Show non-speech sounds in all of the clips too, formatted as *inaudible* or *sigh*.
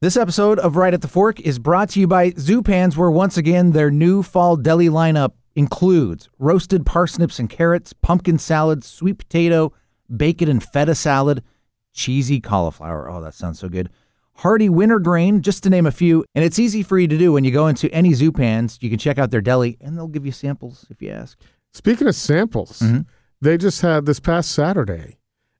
This episode of Right at the Fork is brought to you by Zupans, where once again their new fall deli lineup includes roasted parsnips and carrots, pumpkin salad, sweet potato, bacon and feta salad, cheesy cauliflower. Oh, that sounds so good. Hearty wintergreen, just to name a few. And it's easy for you to do when you go into any Zupans. You can check out their deli and they'll give you samples if you ask. Speaking of samples, Mhm. they just had this past Saturday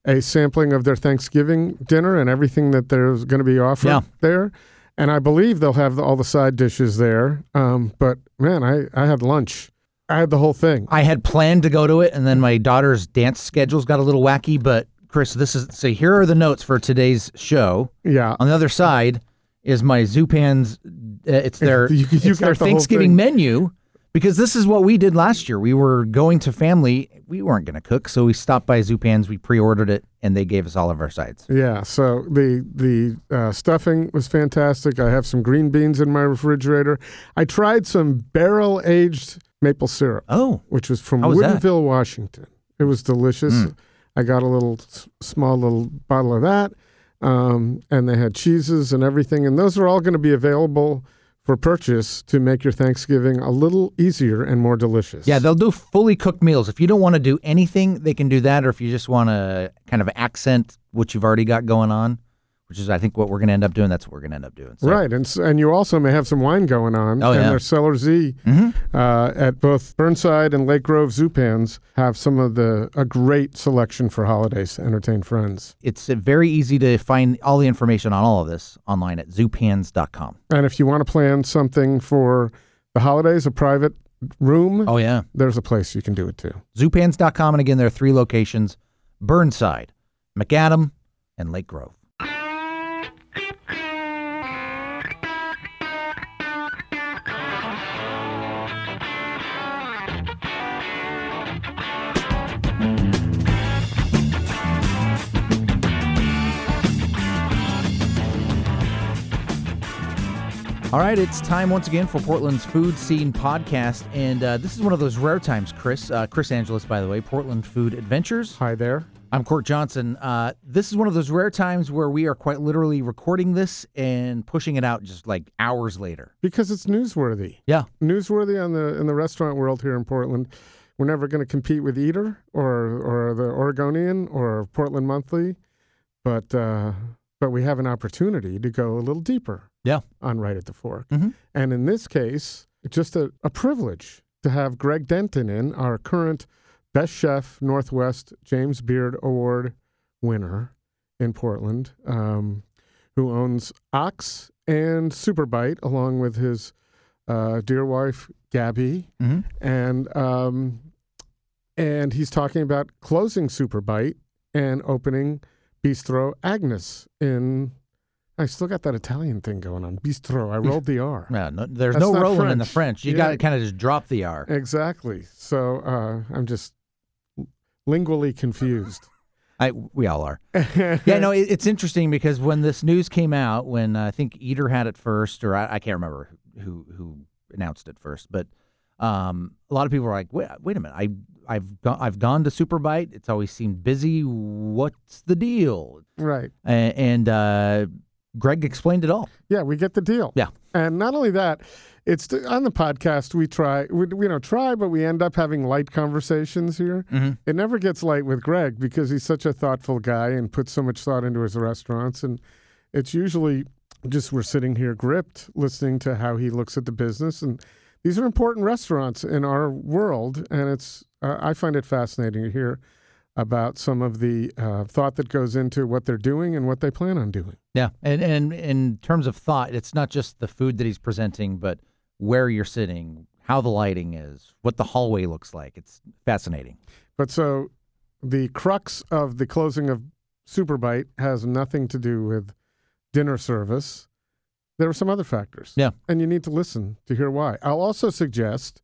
a sampling of their Thanksgiving dinner and everything that there's going to be offered Yeah. there. And I believe they'll have the, all the side dishes there. Um, but man, I, I had lunch. I had the whole thing. I had planned to go to it, and then my daughter's dance schedules got a little wacky. But Chris, this is so. Here are the notes for today's show. Yeah. On the other side is my Zupans. Uh, it's *laughs* their You- you it's their the Thanksgiving menu because this is what we did last year. We were going to family. We weren't going to cook, so we stopped by Zupans. We pre-ordered it, and they gave us all of our sides. Yeah, so the the uh, stuffing was fantastic. I have some green beans in my refrigerator. I tried some barrel aged maple syrup, Oh, which was from How was that? Woodinville, Washington. It was delicious. I got a little small little bottle of that, um, and they had cheeses and everything, and those are all going to be available for purchase to make your Thanksgiving a little easier and more delicious. yeah, they'll do fully cooked meals. If you don't want to do anything, they can do that. Or if you just want to kind of accent what you've already got going on, which is I think what we're going to end up doing. That's what we're going to end up doing. So- Right, and and you also may have some wine going on. Oh, and yeah. their Cellar Z Mhm. uh, at both Burnside and Lake Grove Zupans have some of the a great selection for holidays to entertain friends. It's uh, very easy to find all the information on all of this online at zupans.com. And if you want to plan something for the holidays, a private room, Oh, yeah. there's a place you can do it too. Zupans.com, And again, there are three locations Burnside, Macadam, and Lake Grove. All right, it's time once again for Portland's Food Scene Podcast. And uh, this is one of those rare times, Chris. Uh, Chris Angeles, by the way, Portland Food Adventures. Hi there. I'm Cort Johnson. Uh, this is one of those rare times where we are quite literally recording this and pushing it out just like hours later. Because it's newsworthy. Yeah. Newsworthy on the in the restaurant world here in Portland. We're never going to compete with Eater or or the Oregonian or Portland Monthly, but uh, but we have an opportunity to go a little deeper. Yeah. on Right at the Fork. Mhm. And in this case, just a, a privilege to have Greg Denton in, our current Best Chef Northwest James Beard Award winner in Portland, um, who owns Ox and Superbite, along with his uh, dear wife, Gabi. Mm-hmm. And, um, and he's talking about closing Superbite and opening Bistro Agnes in. I still got that Italian thing going on. Bistro. I rolled the R. Yeah, no, there's That's no rolling in the French. French. You Yeah. got to kind of just drop the R. Exactly. So uh, I'm just lingually confused. I, we all are. Yeah, no, it, it's interesting because when this news came out, when uh, I think Eater had it first, or I, I can't remember who who announced it first, but um, a lot of people are like, "Wait, wait a minute! I I've gone I've gone to Superbite. It's always seemed busy. What's the deal?" right. A- and uh, Greg explained it all. Yeah, we get the deal. Yeah. And not only that, it's on the podcast we try we, we you know try, but we end up having light conversations here. Mm-hmm. It never gets light with Greg because he's such a thoughtful guy and puts so much thought into his restaurants. And it's usually just we're sitting here gripped listening to how he looks at the business. And these are important restaurants in our world. And it's, uh, I find it fascinating to hear about some of the uh, thought that goes into what they're doing and what they plan on doing. Yeah, and and in terms of thought, it's not just the food that he's presenting, but where you're sitting, how the lighting is, what the hallway looks like. It's fascinating. But so the crux of the closing of Superbite has nothing to do with dinner service. There are some other factors. Yeah. And you need to listen to hear why. I'll also suggest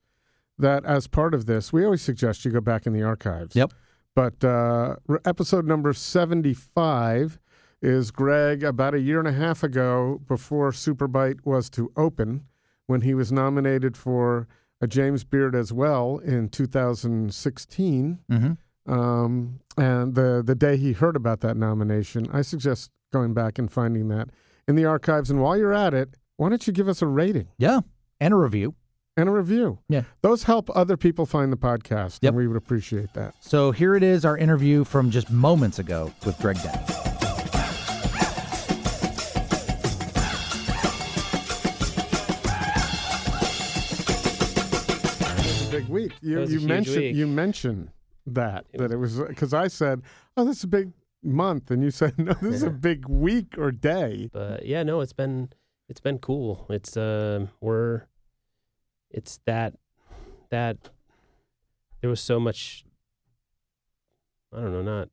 that as part of this, we always suggest you go back in the archives. Yep. But uh, episode number 75 is Greg about a year and a half ago before Superbite was to open when he was nominated for a James Beard as well in 2016. Mm-hmm. Um, and the the day he heard about that nomination, I suggest going back and finding that. In the archives. And while you're at it, why don't you give us a rating Yeah. And a review. and a review? Yeah. Those help other people find the podcast, Yep. and we would appreciate that. So here it is, our interview from just moments ago with Greg Denton. It's big week. You was a you mentioned week. you mentioned that that it was because I said, "Oh, this is a big month," and you said, *laughs* "No, this is a *laughs* big week or day." But yeah, no, it's been it's been cool. It's um we're it's that that there was so much I don't know, not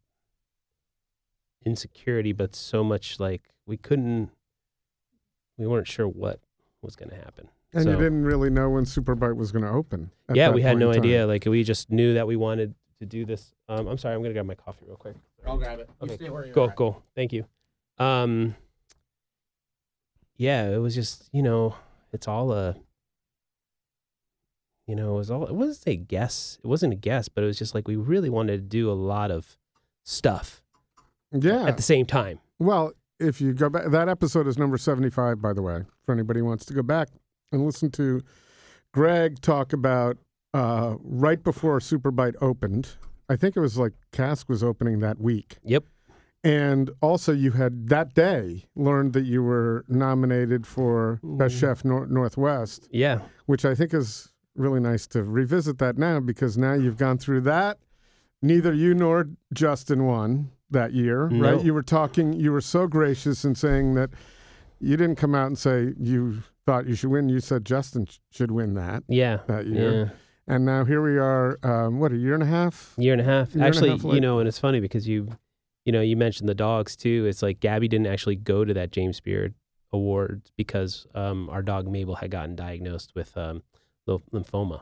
insecurity, but so much like we couldn't we weren't sure what was going to happen. And you didn't really know when Superbite was going to open. yeah, we had no idea. Like we just knew that we wanted to do this. Um, I'm sorry, I'm gonna grab my coffee real quick. I'll grab it. Okay, Go, go. Thank you. Um, yeah, it was just you know, it's all a, you know, it was all. It wasn't a guess. It wasn't a guess, but it was just like we really wanted to do a lot of stuff Yeah. at the same time. Well, if you go back, that episode is number 75, by the way, for anybody who wants to go back and listen to Greg talk about uh, right before Superbite opened. I think it was like Cask was opening that week. Yep. And also, you had that day learned that you were nominated for Best Mm. Chef Nor- Northwest, Yeah. which I think is really nice to revisit that now because now you've gone through that. Neither you nor Justin won that year, No. right? You were talking, you were so gracious in saying that you didn't come out and say you thought you should win. You said Justin sh- should win that Yeah. that year. Yeah. And now here we are, um, what, a year and a half? Year and a half. And a actually, half you know, and it's funny because you, you know, you mentioned the dogs too. It's like Gabi didn't actually go to that James Beard Awards because um, our dog Mabel had gotten diagnosed with um, lymph- lymphoma.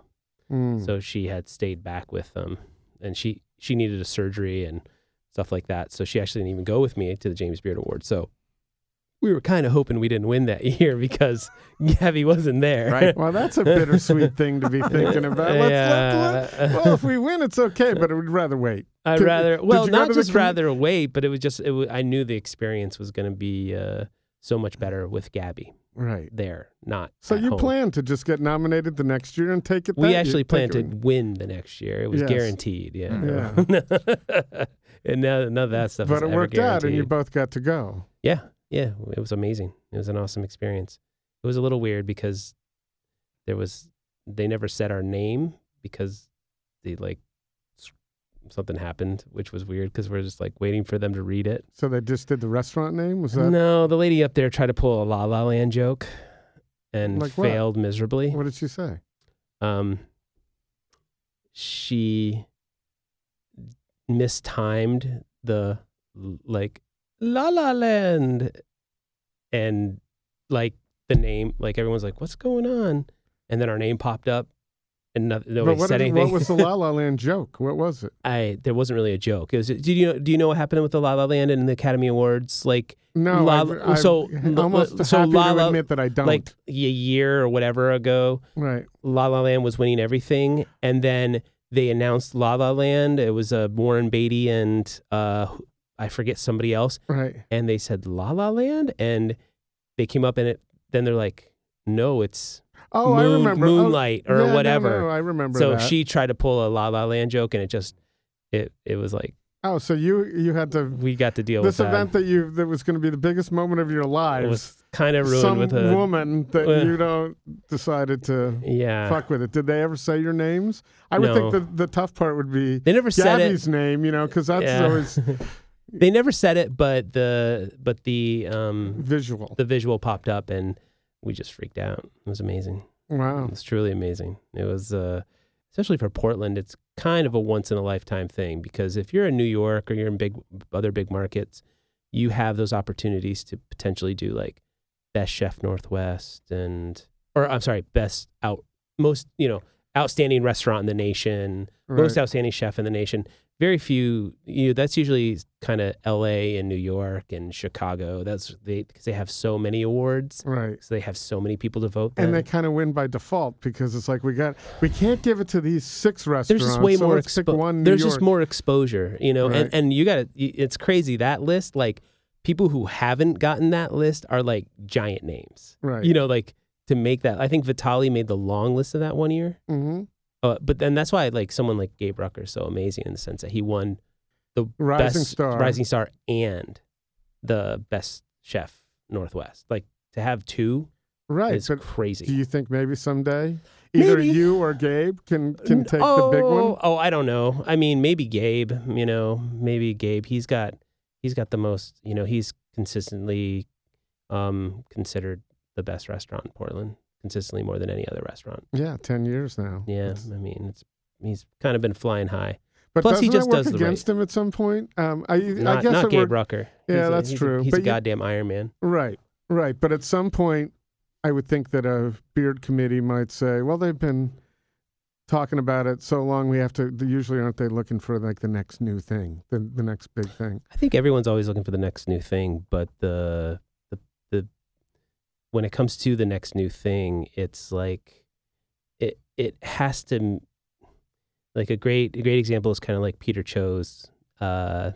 Mm. So she had stayed back with them, and she she needed a surgery and stuff like that. So she actually didn't even go with me to the James Beard Awards. So we were kind of hoping we didn't win that *laughs* year because Gabi wasn't there. Right. well, that's a bittersweet thing to be *laughs* thinking about. Let's, let, Yeah. well, if we win, it's okay, but we'd rather wait. I'd Did- rather did well, not to the just com- rather wait, but it was just it was, I knew the experience was going to be uh, so much better with Gabi Right. there, not So at you home. plan to just get nominated the next year and take it? We actually you planned to win the next year. It was Yes. guaranteed. Yeah. Yeah. *laughs* and none, none of that stuff. But is it ever worked out, and you both got to go. Yeah, yeah, it was amazing. It was an awesome experience. It was a little weird because there was they never said our name because they like something happened, which was weird because we're just like waiting for them to read it. So they just did the restaurant name. Was that No, the lady up there tried to pull a La La Land joke and Like what? failed miserably. what did she say? Um, she mistimed the like La La Land and like the name, like everyone's like, "What's going on?" And then our name popped up, and no, nobody what, said did- anything. what was the La La *laughs* Land joke? What was it? I there wasn't really a joke. It was. Do you know? Do you know what happened with the La La Land and the Academy Awards? Like No, La- I've- I'm so- almost so happy La to La- admit that I don't. like a year or whatever ago, right. La La Land was winning everything, and then they announced La La Land. It was uh, Warren Beatty and uh, I forget somebody else, Right. and they said La La Land, and they came up in it. Then they're like, "No, it's Oh, I Moon- remember. Oh, Moonlight or yeah, whatever." no, I remember so that. she tried to pull a La La Land joke, and it just it it was like Oh, so you you had to we got to deal this with that. event that you that was going to be the biggest moment of your it lives. was kind of ruined some with a woman that uh, you don't decided to yeah. fuck with it. Did they ever say your names? I would No. think the the tough part would be They never said it. Gabi's name, you know, because that's Yeah. always *laughs* they never said it, but the but the um visual. the visual popped up and we just freaked out. It was amazing. Wow, It was truly amazing. It was uh especially for Portland, it's kind of a once in a lifetime thing because if you're in New York or you're in big other big markets, you have those opportunities to potentially do like best chef northwest and or I'm sorry, best out most, you know, outstanding restaurant in the nation, most outstanding chef in the nation. Very few. You know, that's usually kind of L.A. and New York and Chicago. That's they because they have so many awards, Right. so they have so many people to vote. And they kind of win by default because it's like we got we can't give it to these six restaurants. there's just way so more. expo- one. New there's just more exposure, you know. Right. And and you got. It's crazy that list. Like people who haven't gotten that list are like giant names. Right. You know, like to make that. I think Vitaly made the long list of that one year. hmm Uh, but then that's why like someone like Gabe Rucker is so amazing in the sense that he won the Rising best star. rising star and the best chef Northwest. Like to have two Right. is crazy. do you think maybe someday either Maybe. you or Gabe can can take oh, the big one? Oh, I don't know. I mean, maybe Gabe. You know, maybe Gabe. He's got he's got the most. You know, he's consistently um, considered the best restaurant in Portland, consistently more than any other restaurant. Yeah, ten years now. Yeah, It's- I mean, it's he's kind of been flying high. But Plus, he just does the right- against him at some point? Um, I, I guess not Gabe worked- Rucker. Yeah, a- that's he's a- true. he's But a you- goddamn Iron Man. Right, right. But at some point, I would think that a beard committee might say, "Well, they've been talking about it so long. We have to." Usually, aren't they looking for like the next new thing, the the next big thing? I think everyone's always looking for the next new thing, but the when it comes to the next new thing, it's like it it has to like a great a great example is kind of like Peter Cho's uh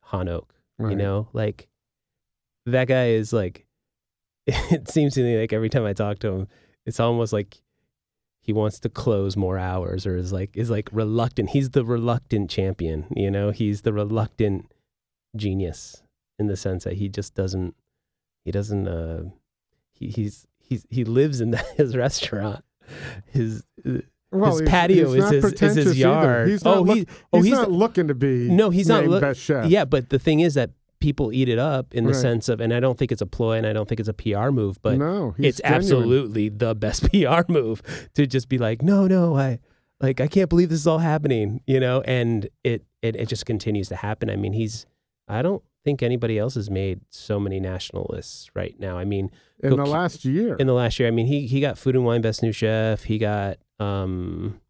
Han Oak, Right. you know? Like that guy is like *laughs* it seems to me like every time I talk to him, it's almost like he wants to close more hours or is like is like reluctant. He's the reluctant champion, you know? He's the reluctant genius in the sense that he just doesn't he doesn't uh he he's he's he lives in that, *laughs* his restaurant. His uh, Well, his patio he's is not his- is his either. yard. He's not Oh, look- he- oh, he's he's not looking to be no, he's not look- best chef. yeah, but the thing is that people eat it up in the Right. sense of and I don't think it's a ploy and I don't think it's a PR move, but no, it's genuine. absolutely the best *laughs* PR move to just be like, no, no, I like I can't believe this is all happening, you know, and it it, it just continues to happen. I mean, he's I don't think anybody else has made so many national lists right now. I mean, in go the last year. in the last year, I mean, he he got Food and Wine Best New Chef. He got um,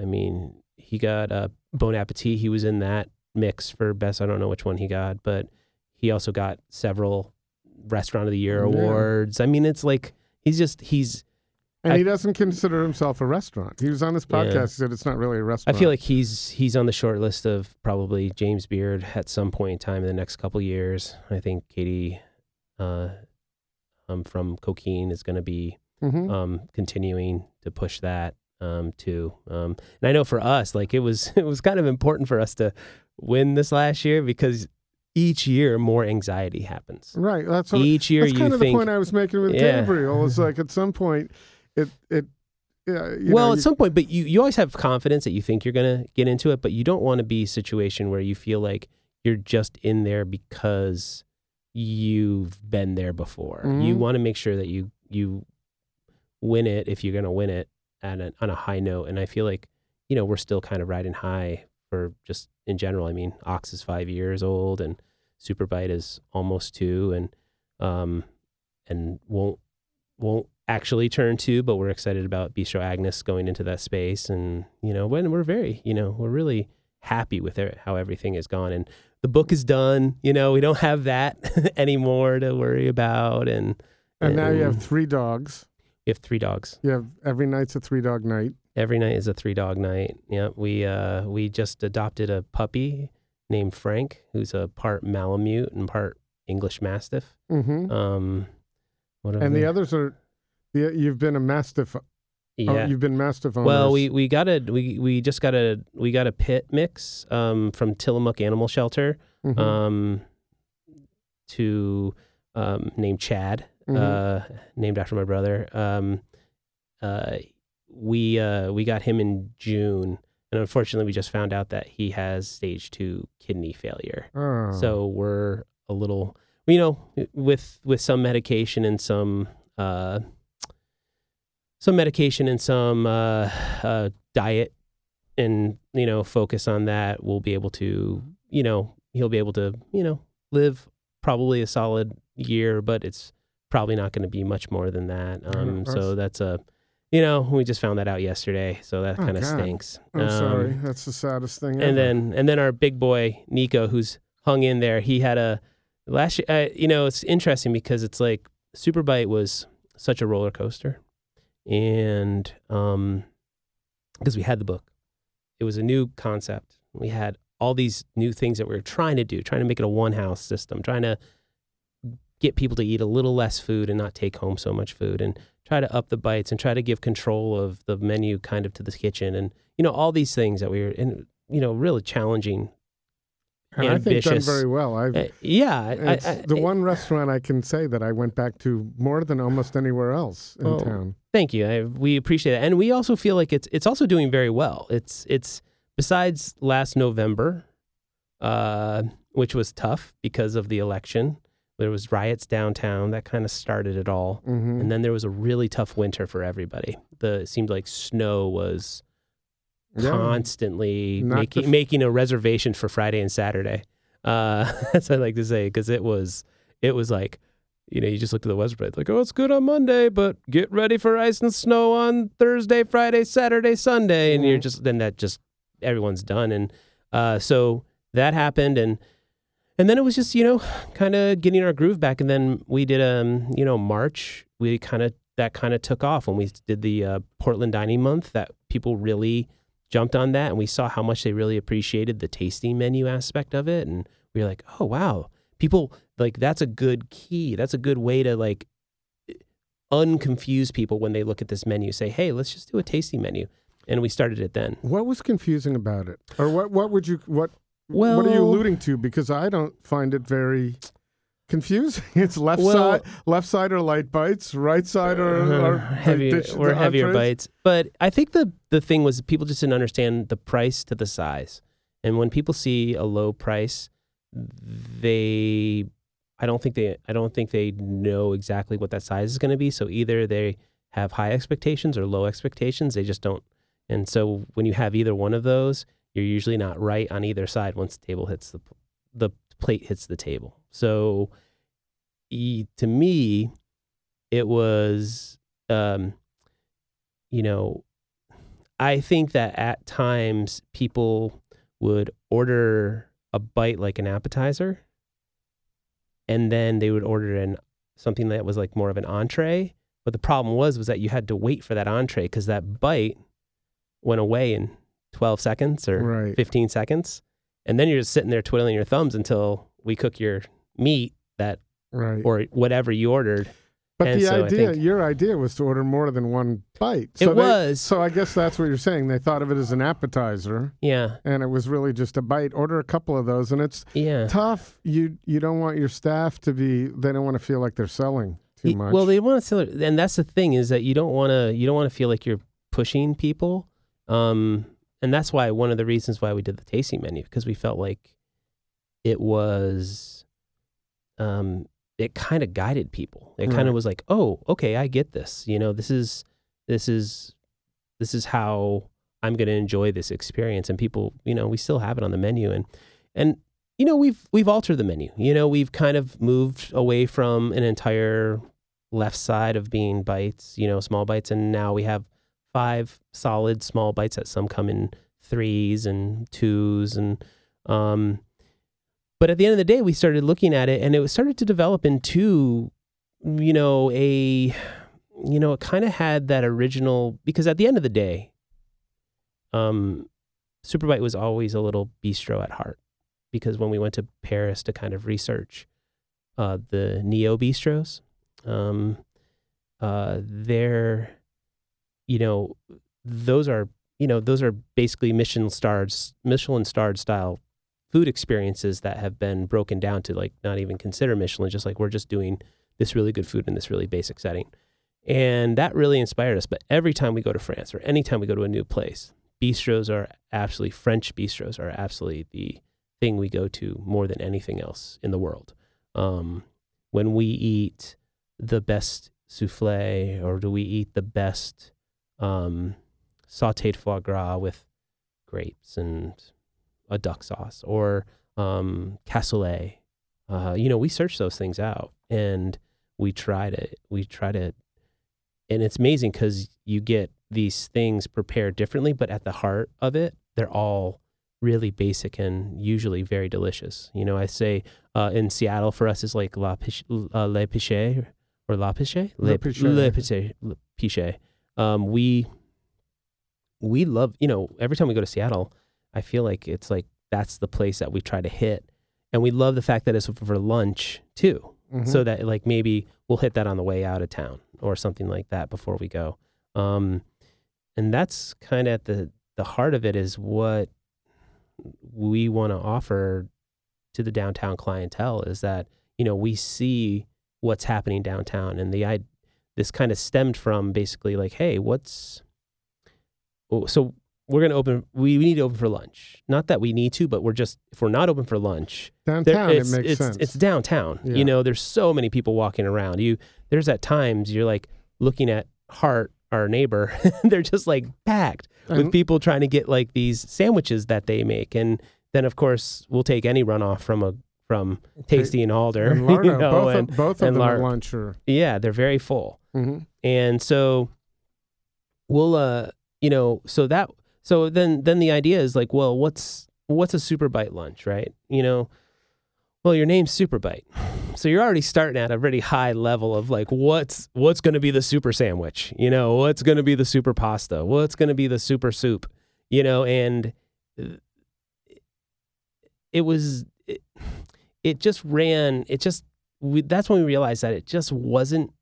I mean, he got uh, Bon Appetit. He was in that mix for best. I don't know which one he got, but he also got several Restaurant of the Year Yeah. awards. I mean, it's like he's just he's. And I- he doesn't consider himself a restaurant. He was on his Yeah. podcast. He said it's not really a restaurant. I feel like he's he's on the short list of probably James Beard at some point in time in the next couple years. I think Katie, uh, um, from Coquine is going to be Mhm. um, continuing to push that um, too. Um, and I know for us, like it was, *laughs* it was kind of important for us to win this last year because each year more anxiety happens. right. That's what, Each year that's you kind of think, the point I was making with Yeah. Gabrielle. It's like at some point, *laughs* it it. Yeah, you well, know, at you- some point, but you, you always have confidence that you think you're gonna get into it, but you don't want to be a situation where you feel like you're just in there because you've been there before. You Mhm. want to make sure that you you win it if you're gonna win it at a, on a high note. And I feel like you know we're still kind of riding high for just in general. I mean, Ox is five years old, and Superbite is almost two, and um and won't won't actually turn to, but we're excited about Bistro Agnes going into that space. And, you know, when we're very, you know, we're really happy with it, how everything has gone. And the book is done. You know, we don't have that *laughs* anymore to worry about. And, and now you have three dogs. we have three dogs. You have every night's a three dog night. Every night is a three dog night. Yeah. We, uh, we just adopted a puppy named Frank, who's a part Malamute and part English Mastiff. hmm Um, and the others are, the, you've been a mastiff. Oh, yeah. you've been mastiff owners. Well, we we got a we we just got a we got a pit mix um, from Tillamook Animal Shelter Mhm. um, to um, named Chad, Mhm. uh, named after my brother. Um, uh, we uh, we got him in June, and unfortunately, we just found out that he has stage two kidney failure. Oh. So we're a little, you know, with with some medication and some uh, some medication and some uh, uh, diet, and you know, focus on that. We'll be able to, you know, he'll be able to, you know, live probably a solid year, but it's probably not going to be much more than that. Um, so that's a, you know, we just found that out yesterday, so that Oh, kind of stinks. I'm Um, sorry. That's the saddest thing ever. and then and then our big boy Nico, who's hung in there, he had a last year. Uh, you know, it's interesting because it's like Superbite was such a roller coaster, and um, because we had the book, it was a new concept. We had all these new things that we were trying to do, trying to make it a one house system, trying to get people to eat a little less food and not take home so much food and try to up the bites and try to give control of the menu kind of to the kitchen and you know all these things that we were and you know really challenging and ambitious. I think done very well. I've, uh, yeah, it's I, I, the one restaurant I can say that I went back to more than almost anywhere else in well, town. Thank you. we appreciate it, and we also feel like it's it's also doing very well. It's it's besides last November, uh, which was tough because of the election. There was riots downtown that kind of started it all, mm-hmm. and then there was a really tough winter for everybody. The it seemed like snow was yeah. constantly making f- making a reservation for Friday and Saturday. Uh, *laughs* that's what I like to say because it was it was like you know you just look at the weather it's like oh it's good on Monday but get ready for ice and snow on Thursday, Friday, Saturday, Sunday, and mm-hmm. you're just then that just everyone's done and uh, so that happened and and then it was just you know kind of getting our groove back and then we did um you know march we kind of that kind of took off when we did the uh, portland dining month that people really jumped on that and we saw how much they really appreciated the tasting menu aspect of it and we were like oh wow. People like that's a good key. That's a good way to like unconfuse people when they look at this menu. Say hey let's just do a tasting menu. And we started it then. What was confusing about it? Or what what would you what well, what are you alluding to? Because I don't find it very confusing. *laughs* It's left well, side, left side are light bites, right side are, uh, are *laughs* heavy dish, or heavier bites. But I think the the thing was people just didn't understand the price to the size. And when people see a low price, they I don't think they I don't think they know exactly what that size is going to be. So either they have high expectations or low expectations. They just don't. And so when you have either one of those, you're usually not right on either side once the table hits the the plate hits the table. So to me, it was, um, you know, I think that at times people would order a bite like an appetizer, and then they would order an something that was like more of an entree. But the problem was was that you had to wait for that entree because that bite went away in 12 seconds or right. 15 seconds. And then you're just sitting there twiddling your thumbs until we cook your meat that right. or whatever you ordered. But and the so idea, your idea was to order more than one bite. So it they, was. So I guess that's what you're saying. They thought of it as an appetizer. Yeah. And it was really just a bite. Order a couple of those, and it's yeah. tough. You you don't want your staff to be. They don't want to feel like they're selling too much. Well, they want to sell, and that's the thing is that you don't want to. You don't want to feel like you're pushing people. Um, and that's why one of the reasons why we did the tasting menu because we felt like it was um it kind of guided people it right. kind of was like oh okay i get this you know this is this is this is how i'm going to enjoy this experience and people you know we still have it on the menu and and you know we've we've altered the menu you know we've kind of moved away from an entire left side of being bites you know small bites and now we have five solid small bites that some come in threes and twos and um but at the end of the day we started looking at it and it started to develop into you know a you know it kind of had that original because at the end of the day um superbite was always a little bistro at heart because when we went to paris to kind of research uh the neo bistros um uh they're you know, those are you know those are basically Michelin stars, Michelin starred style food experiences that have been broken down to like not even consider Michelin, just like we're just doing this really good food in this really basic setting. And that really inspired us. But every time we go to France or anytime we go to a new place, bistros are absolutely French bistros are absolutely the thing we go to more than anything else in the world. Um, when we eat the best souffle or do we eat the best um, sauteed foie gras with grapes and a duck sauce or um, cassoulet. Uh, you know, we search those things out and we try to we try to, and it's amazing because you get these things prepared differently, but at the heart of it, they're all really basic and usually very delicious. You know, I say uh, in Seattle for us is like la piche, uh, le piche or la piche, le, le piche, le piche, le piche um, we we love you know every time we go to Seattle, I feel like it's like that's the place that we try to hit. And we love the fact that it's for lunch too. Mhm. So that like maybe we'll hit that on the way out of town or something like that before we go. Um, and that's kind of at the the heart of it is what we want to offer to the downtown clientele is that you know we see what's happening downtown and the i this kind of stemmed from basically like hey what's oh, so we're going to open we, we need to open for lunch not that we need to but we're just if we're not open for lunch downtown, it it's, makes it's, sense. it's downtown Yeah. you know there's so many people walking around you there's at times you're like looking at hart our neighbor *laughs* they're just like packed with And- people trying to get like these sandwiches that they make and then of course we'll take any runoff from a from tasty and alder and Lardo, *laughs* you know, both, and of, both of and them Lar- lunch are. yeah they're very full mhm. and so we'll uh you know so that so then then the idea is like well what's what's a super bite lunch right? You know well your name's super bite so you're already starting at a really high level of like what's what's going to be the super sandwich? You know what's going to be the super pasta? What's going to be the super soup? You know and it was it, it just ran it just we, that's when we realized that it just wasn't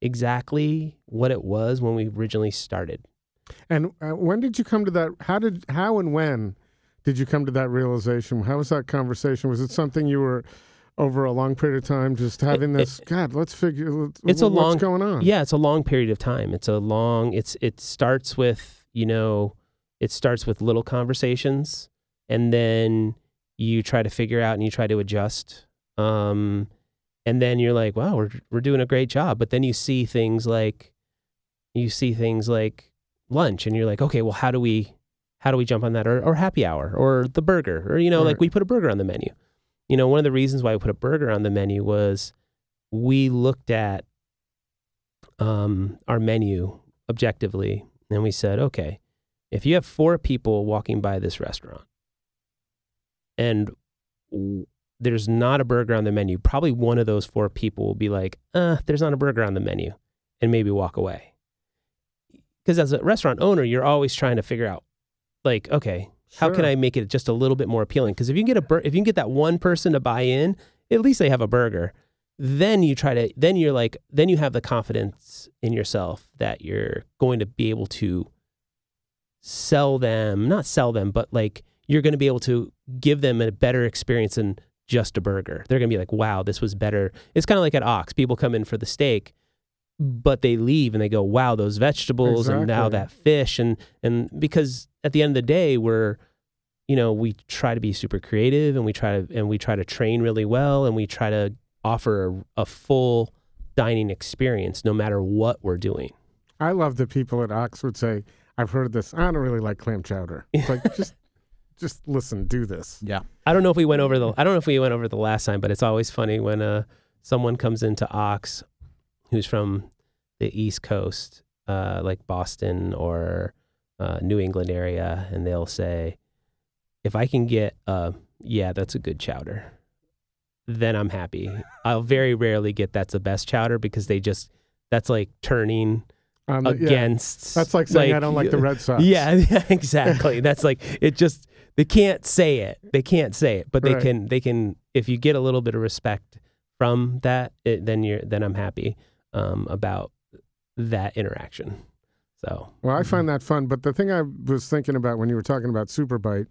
exactly what it was when we originally started. And uh, when did you come to that? How did how and when did you come to that realization? How was that conversation? Was it something you were over a long period of time just having it- this? God, let's figure. let's- It's a long- going on. Yeah, it's a long period of time. It's a long it's it starts with, you know, it starts with little conversations and then you try to figure out and you try to adjust. Um and then you're like, wow, we're we're doing a great job. But then you see things like you see things like lunch and you're like, okay, well how do we how do we jump on that or, or happy hour or the burger or you know, like we put a burger on the menu. You know, one of the reasons why we put a burger on the menu was we looked at um, our menu objectively and we said, okay, if you have four people walking by this restaurant and there's not a burger on the menu, probably one of those four people will be like, uh, there's not a burger on the menu and maybe walk away. Because as a restaurant owner, you're always trying to figure out, like, okay, how can I make it just a little bit more appealing? Because if you can get a bur- if you can get that one person to buy in, at least they have a burger. Then you try to then you're like then you have the confidence in yourself that you're going to be able to sell them, not sell them, but like you're going to be able to give them a better experience than just a burger. They're going to be like, "Wow, this was better." It's kind of like at Ox. People come in for the steak, but they leave and they go, "Wow, those vegetables and now that fish." And and because at the end of the day, we're you know, we try to be super creative and we try to and we try to train really well and we try to offer a, a full dining experience no matter what we're doing. I love that people at Oxford say, "I've heard this. I don't really like clam chowder." It's like *laughs* just, just listen, do this. Yeah. I don't know if we went over the I don't know if we went over the last time, but it's always funny when uh someone comes into Ox who's from the East Coast, uh like Boston or uh, New England area, and they'll say, "If I can get uh yeah, that's a good chowder." Then I'm happy. I'll very rarely get that's the best chowder because they just that's like turning Um, yeah, against. that's like saying I don't like the Red *laughs* Sox. Yeah, *laughs* yeah, exactly. *laughs* That's like it just they can't say it. They can't say it, but they Right. can they can if you get a little bit of respect from that, it, then you're then I'm happy um, about that interaction. So Well, I find that fun. But the thing I was thinking about when you were talking about Superbite,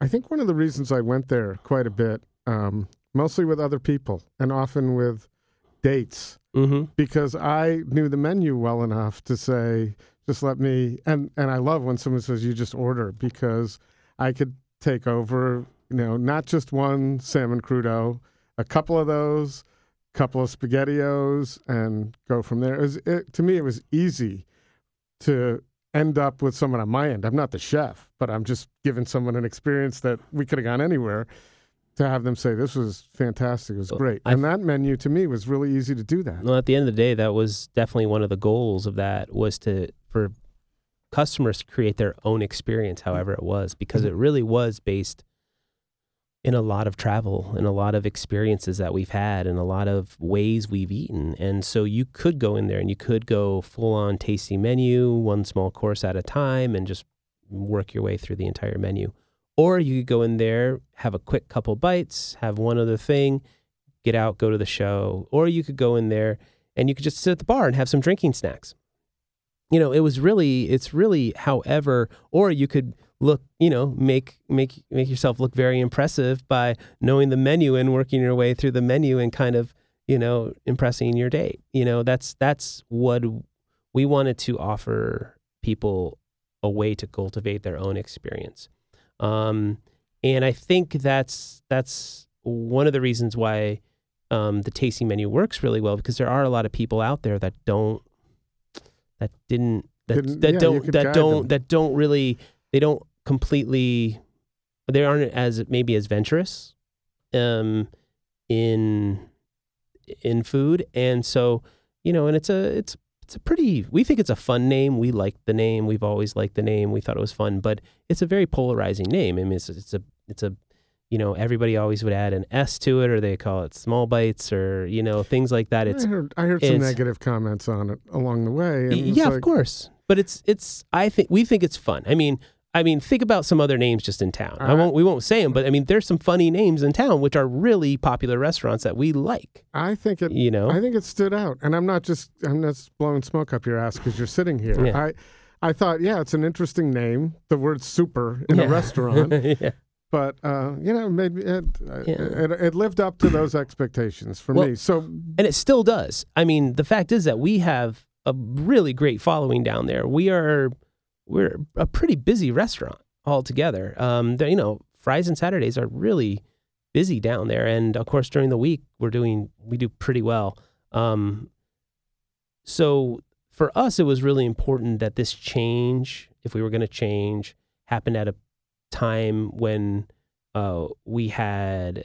I think one of the reasons I went there quite a bit, um, mostly with other people and often with dates, hmm because I knew the menu well enough to say, just let me. And and I love when someone says you just order because I could take over. You know, not just one salmon crudo, a couple of those, couple of spaghettios, and go from there. It was, it, to me, it was easy to end up with someone on my end. I'm not the chef, but I'm just giving someone an experience that we could have gone anywhere. To have them say this was fantastic, it was great, and that menu to me was really easy to do that. well, at the end of the day, that was definitely one of the goals of that was to for customers to create their own experience, however it was, because it mm-hmm. really was based in a lot of travel and a lot of experiences that we've had and a lot of ways we've eaten. And so you could go in there and you could go full on tasty menu, one small course at a time, and just work your way through the entire menu. Or you could go in there, have a quick couple bites, have one other thing, get out, go to the show. Or you could go in there and you could just sit at the bar and have some drinking snacks. You know, it was really, it's really however, or you could look, you know, make make make yourself look very impressive by knowing the menu and working your way through the menu and kind of, you know, impressing your date. You know, that's that's what we wanted to offer people a way to cultivate their own experience. Um, and I think that's that's one of the reasons why um, the tasting menu works really well because there are a lot of people out there that don't that didn't that, that yeah, don't that don't them. that don't really they don't completely they aren't as maybe as venturous um in in food and so you know and it's a it's it's a pretty we think it's a fun name we like the name we've always liked the name we thought it was fun but it's a very polarizing name i mean it's, it's a it's a you know everybody always would add an s to it or they call it small bites or you know things like that it's I heard, I heard some negative comments on it along the way. And yeah, like, of course. But it's it's I think we think it's fun. I mean, I mean, think about some other names just in town. I won't we won't say them, but I mean, there's some funny names in town which are really popular restaurants that we like. I think it. You know, I think it stood out, and I'm not just I'm not just blowing smoke up your ass because you're sitting here. Yeah. I I thought, yeah, it's an interesting name. The word "super" in Yeah. a restaurant, *laughs* yeah. but uh, you know, maybe it, uh, Yeah. it it lived up to those expectations for Well, me. So and it still does. I mean, the fact is that we have a really great following down there. We are we're a pretty busy restaurant altogether. Um, you know, Fridays and Saturdays are really busy down there, and of course during the week we're doing we do pretty well. Um, so for us, it was really important that this change, if we were going to change, happened at a time when uh, we had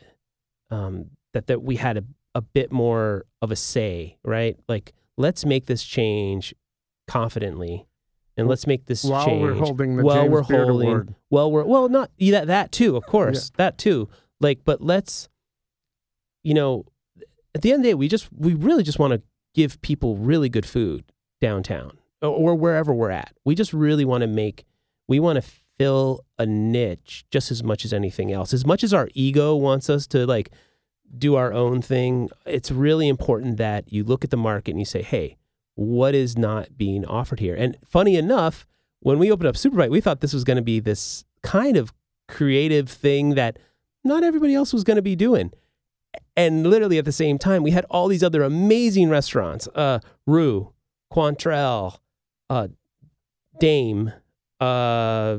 um, that that we had a, a bit more of a say, right? Like let's make this change confidently, and let's make this while change. While we're holding the while James we're Beard holding Award, well we're well not yeah, that that too of course that too. Like but let's you know at the end of the day we just we really just want to give people really good food downtown or, or wherever we're at. We just really want to make we want to fill a niche just as much as anything else. As much as our ego wants us to like do our own thing it's really important that you look at the market and you say hey what is not being offered here and funny enough when we opened up Superbite, we thought this was going to be this kind of creative thing that not everybody else was going to be doing. And literally at the same time, we had all these other amazing restaurants: uh, Rue, Quaintrelle, uh, Dame. Uh,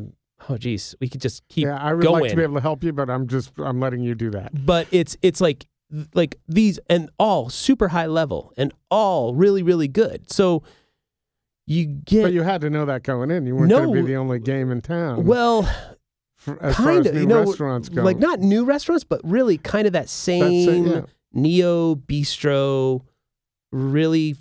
oh, geez, we could just keep. yeah, I would like to be able to help you, but I'm just I'm letting you do that. But it's it's like like these and all super high level and all really really good. So you get But you had to know that going in. You weren't going to be the only game in town. well. for, as far kind of, you know, like not new restaurants, but really kind of that same yeah. neo bistro, really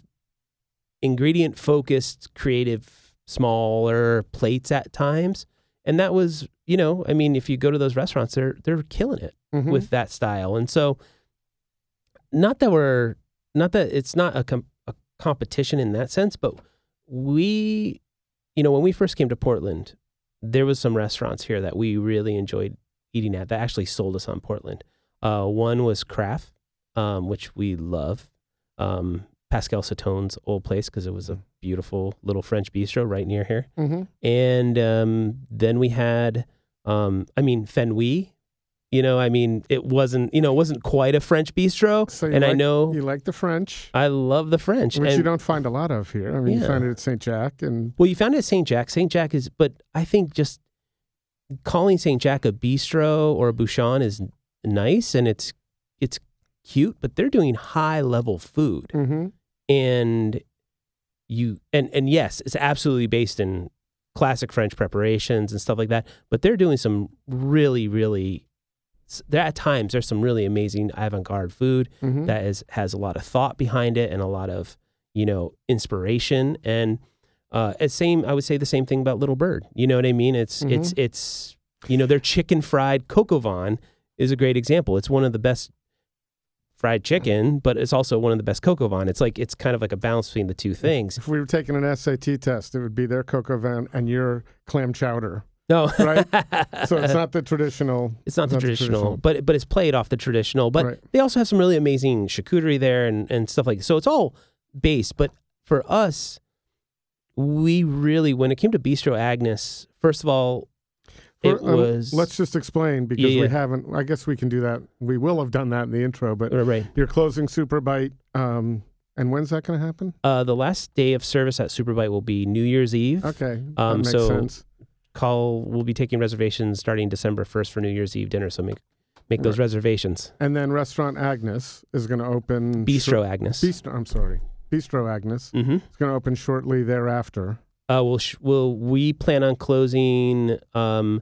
ingredient focused, creative, smaller plates at times. And that was, you know, I mean, if you go to those restaurants, they're they're killing it Mhm. with that style. And so, not that we're not that it's not a, com- a competition in that sense, but we, you know, when we first came to Portland, there was some restaurants here that we really enjoyed eating at that actually sold us on Portland. Uh, one was Carafe, um, which we love. Um, Pascal Sauton's old place because it was a beautiful little French bistro right near here. Mhm. And um, then we had, um, I mean, Fenouil. You know, I mean, it wasn't, you know, it wasn't quite a French bistro. So you and I know you like the French, I love the French. which and, you don't find a lot of here. I mean, you Yeah. find it at St. Jack and Well, you found it at St. Jack. St. Jack is, but I think just calling St. Jack a bistro or a bouchon is nice and it's it's cute, but they're doing high level food. Mhm. and you and and yes, it's absolutely based in classic French preparations and stuff like that. But they're doing some really, really. There at times there's some really amazing avant-garde food Mhm. that is has a lot of thought behind it and a lot of you know inspiration and uh same I would say the same thing about Little Bird. You know what I mean? It's it's it's you know their chicken fried au is a great example. It's one of the best fried chicken, but it's also one of the best au. It's like it's kind of like a balance between the two things. If we were taking an SAT test, it would be their coq au vin and your clam chowder. No, Right? So it's *laughs* not the traditional. It's not the Not the traditional, traditional. but but it's played off the traditional. But Right. they also have some really amazing charcuterie there and and stuff like so. It's all based. But for us, we really when it came to Bistro Agnes, first of all, it um, was Let's just explain because Yeah, we haven't. I guess we can do that. We will have done that in the intro, but right, right. you're closing Super Bite. Um, and when's that going to happen? Uh, the last day of service at Superbite will be New Year's Eve. Okay, Um, that makes so- sense. Call we'll be taking reservations starting December first for New Year's Eve dinner. So make make those Right. reservations. And then Restaurant Agnes is going to open. Bistro Agnes. Bistro. I'm sorry. Bistro Agnes mm-hmm. is going to open shortly thereafter. Uh, we'll, sh- we'll we plan on closing um,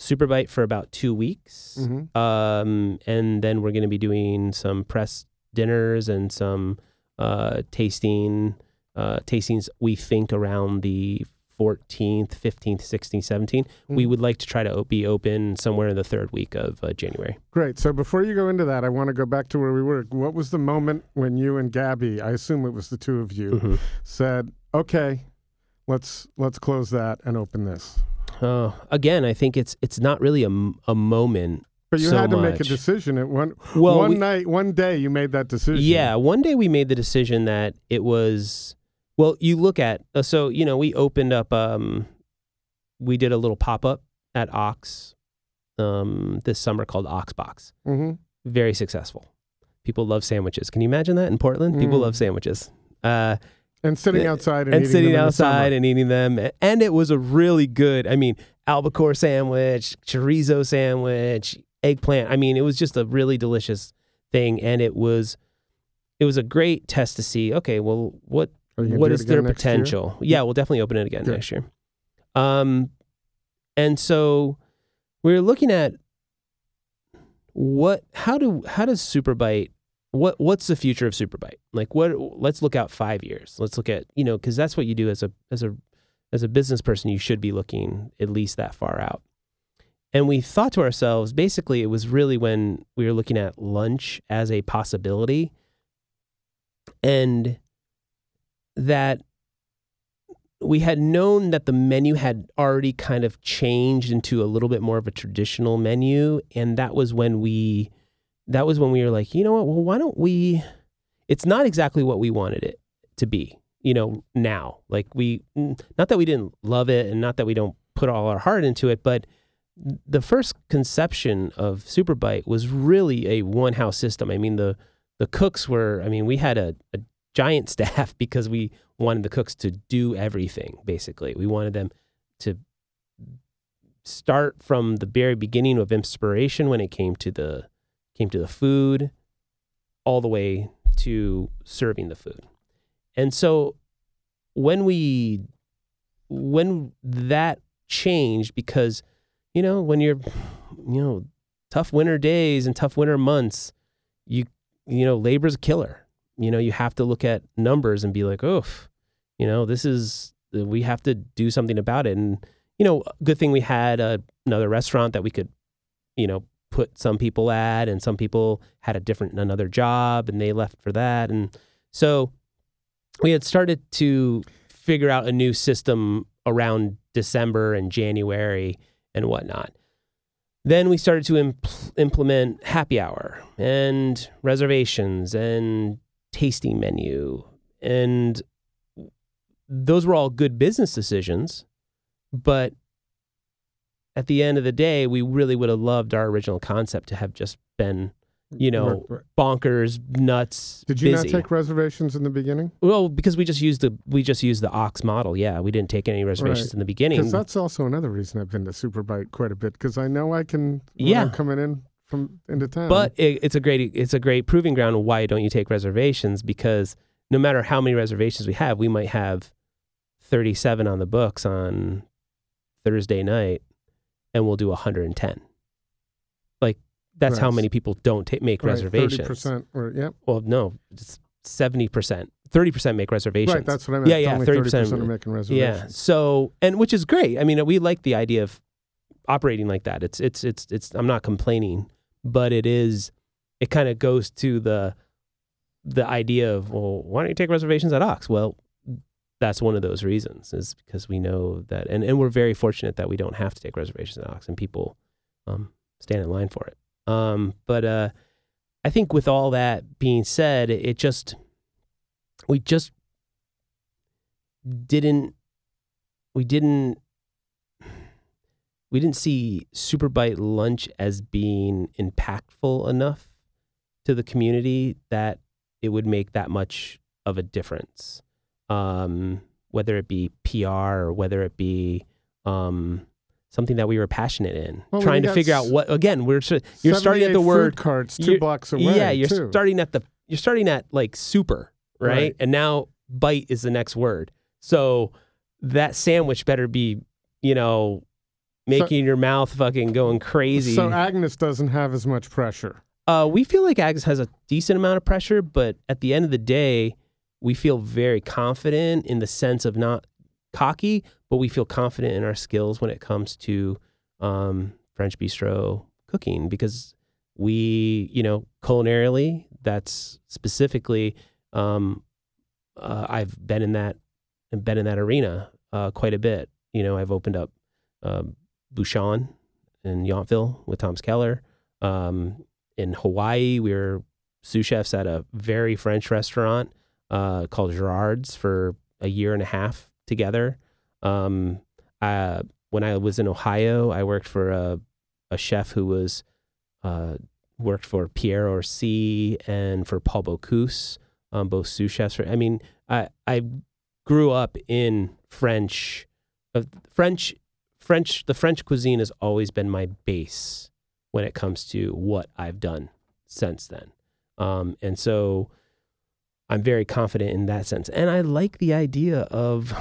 Superbite for about two weeks, hmm um, and then we're going to be doing some press dinners and some uh, tasting uh, tastings. We think around the 14th, 15th, 16th, 17th. We Mhm. would like to try to be open somewhere in the third week of uh, January. Great. So before you go into that, I want to go back to where we were. What was the moment when you and Gabi, I assume it was the two of you, Mhm. said, "Okay, let's let's close that and open this." Uh, again, I think it's it's not really a, a moment. But you So had to make a decision at one Well, one we- night, one day. You made that decision. Yeah, one day we made the decision that it was well, you look at uh, so you know, we opened up um we did a little pop-up at Ox um this summer called Oxbox. hmm Very successful. People love sandwiches. Can you imagine that in Portland? People Mm. love sandwiches. Uh And sitting outside and, and eating sitting them in the outside and eating them and it was a really good, I mean, albacore sandwich, chorizo sandwich, eggplant. I mean, it was just a really delicious thing and it was it was a great test to see, okay, well, what Are you gonna what is their next year? potential? Yeah, we'll definitely open it again Good. next year. Um, and so we're looking at what how do how does Superbite what what's the future of Superbite? Like what let's look out 5 years. Let's look at, you know, cuz that's what you do as a as a as a business person, you should be looking at least that far out. And we thought to ourselves, basically it was really when we were looking at lunch as a possibility and that we had known that the menu had already kind of changed into a little bit more of a traditional menu and that was when we that was when we were like you know what? Well why don't we it's not exactly what we wanted it to be you know now. Like we not that we didn't love it and not that we don't put all our heart into it but the first conception of Superbite was really a one house system. I mean the the cooks were i mean we had a, a giant staff *laughs* because we wanted the cooks to do everything basically. We wanted them to start from the very beginning of inspiration when it came to the came to the food all the way to serving the food. And so when we when that changed because you know when you're you know tough winter days and tough winter months you you know labor's a killer you know you have to look at numbers and be like oh you know this is we have to do something about it and you know good thing we had uh, another restaurant that we could you know put some people at and some people had a different another job and they left for that and so we had started to figure out a new system around December and January and whatnot. Then we started to impl- implement happy hour and reservations and tasting menu. And those were all good business decisions. But at the end of the day, we really would have loved our original concept to have just been, you know, Right, right. bonkers, nuts. Did you busy. not take reservations in the beginning? Well, because we just used the we just used the ox model. Yeah, we didn't take any reservations Right. in the beginning. Because that's also another reason I've been to Superbite quite a bit. Because I know I can. Yeah. I'm coming in from into town. But it, it's a great it's a great proving ground. of Why don't you take reservations? Because no matter how many reservations we have, we might have thirty seven on the books on Thursday night, and we'll do hundred and ten. Like that's how many people don't ta- make Thirty reservations. percent. Or yep. Well, no, it's seventy percent. Thirty percent make reservations. Right. That's what I meant. Yeah, yeah, 30% are making reservations. Yeah. So, and which is great. I mean, we like the idea of operating like that. It's it's it's it's I'm not complaining, but it is it kind of goes to the the idea of, well, why don't you take reservations at Ox? Well, that's one of those reasons is because we know that, and, and we're very fortunate that we don't have to take reservations at Ox and people um, stand in line for it. Um, but uh, I think with all that being said, it just, we just didn't, we didn't, we didn't see Superbite lunch as being impactful enough to the community that it would make that much of a difference um, whether it be PR or whether it be um, something that we were passionate in, Well, trying to figure out what. Again, we're you're starting at 78 the word. carts 2 blocks away. yeah, you're too. starting at the. You're starting at like super, right? Right. And now bite is the next word. So that sandwich better be, you know, making your mouth fucking going crazy. So Agnes doesn't have as much pressure. Uh, we feel like Agnes has a decent amount of pressure, but at the end of the day, we feel very confident in the sense of not cocky, but we feel confident in our skills when it comes to um, French bistro cooking because we, you know, culinarily, that's specifically, um, uh, I've been in that, been in that arena uh, quite a bit. You know, I've opened up um, Bouchon in Yountville with Thomas Keller. Um, in Hawaii, we were sous chefs at a very French restaurant uh, called Gerard's for a year and a half together. Um, uh, when I was in Ohio, I worked for a, a chef who was uh, worked for Pierre Orsi and for Paul Bocuse, um, both sous chefs. For, I mean, I I grew up in French, uh, French, French. The French cuisine has always been my base when it comes to what I've done since then. Um, and so I'm very confident in that sense. And I like the idea of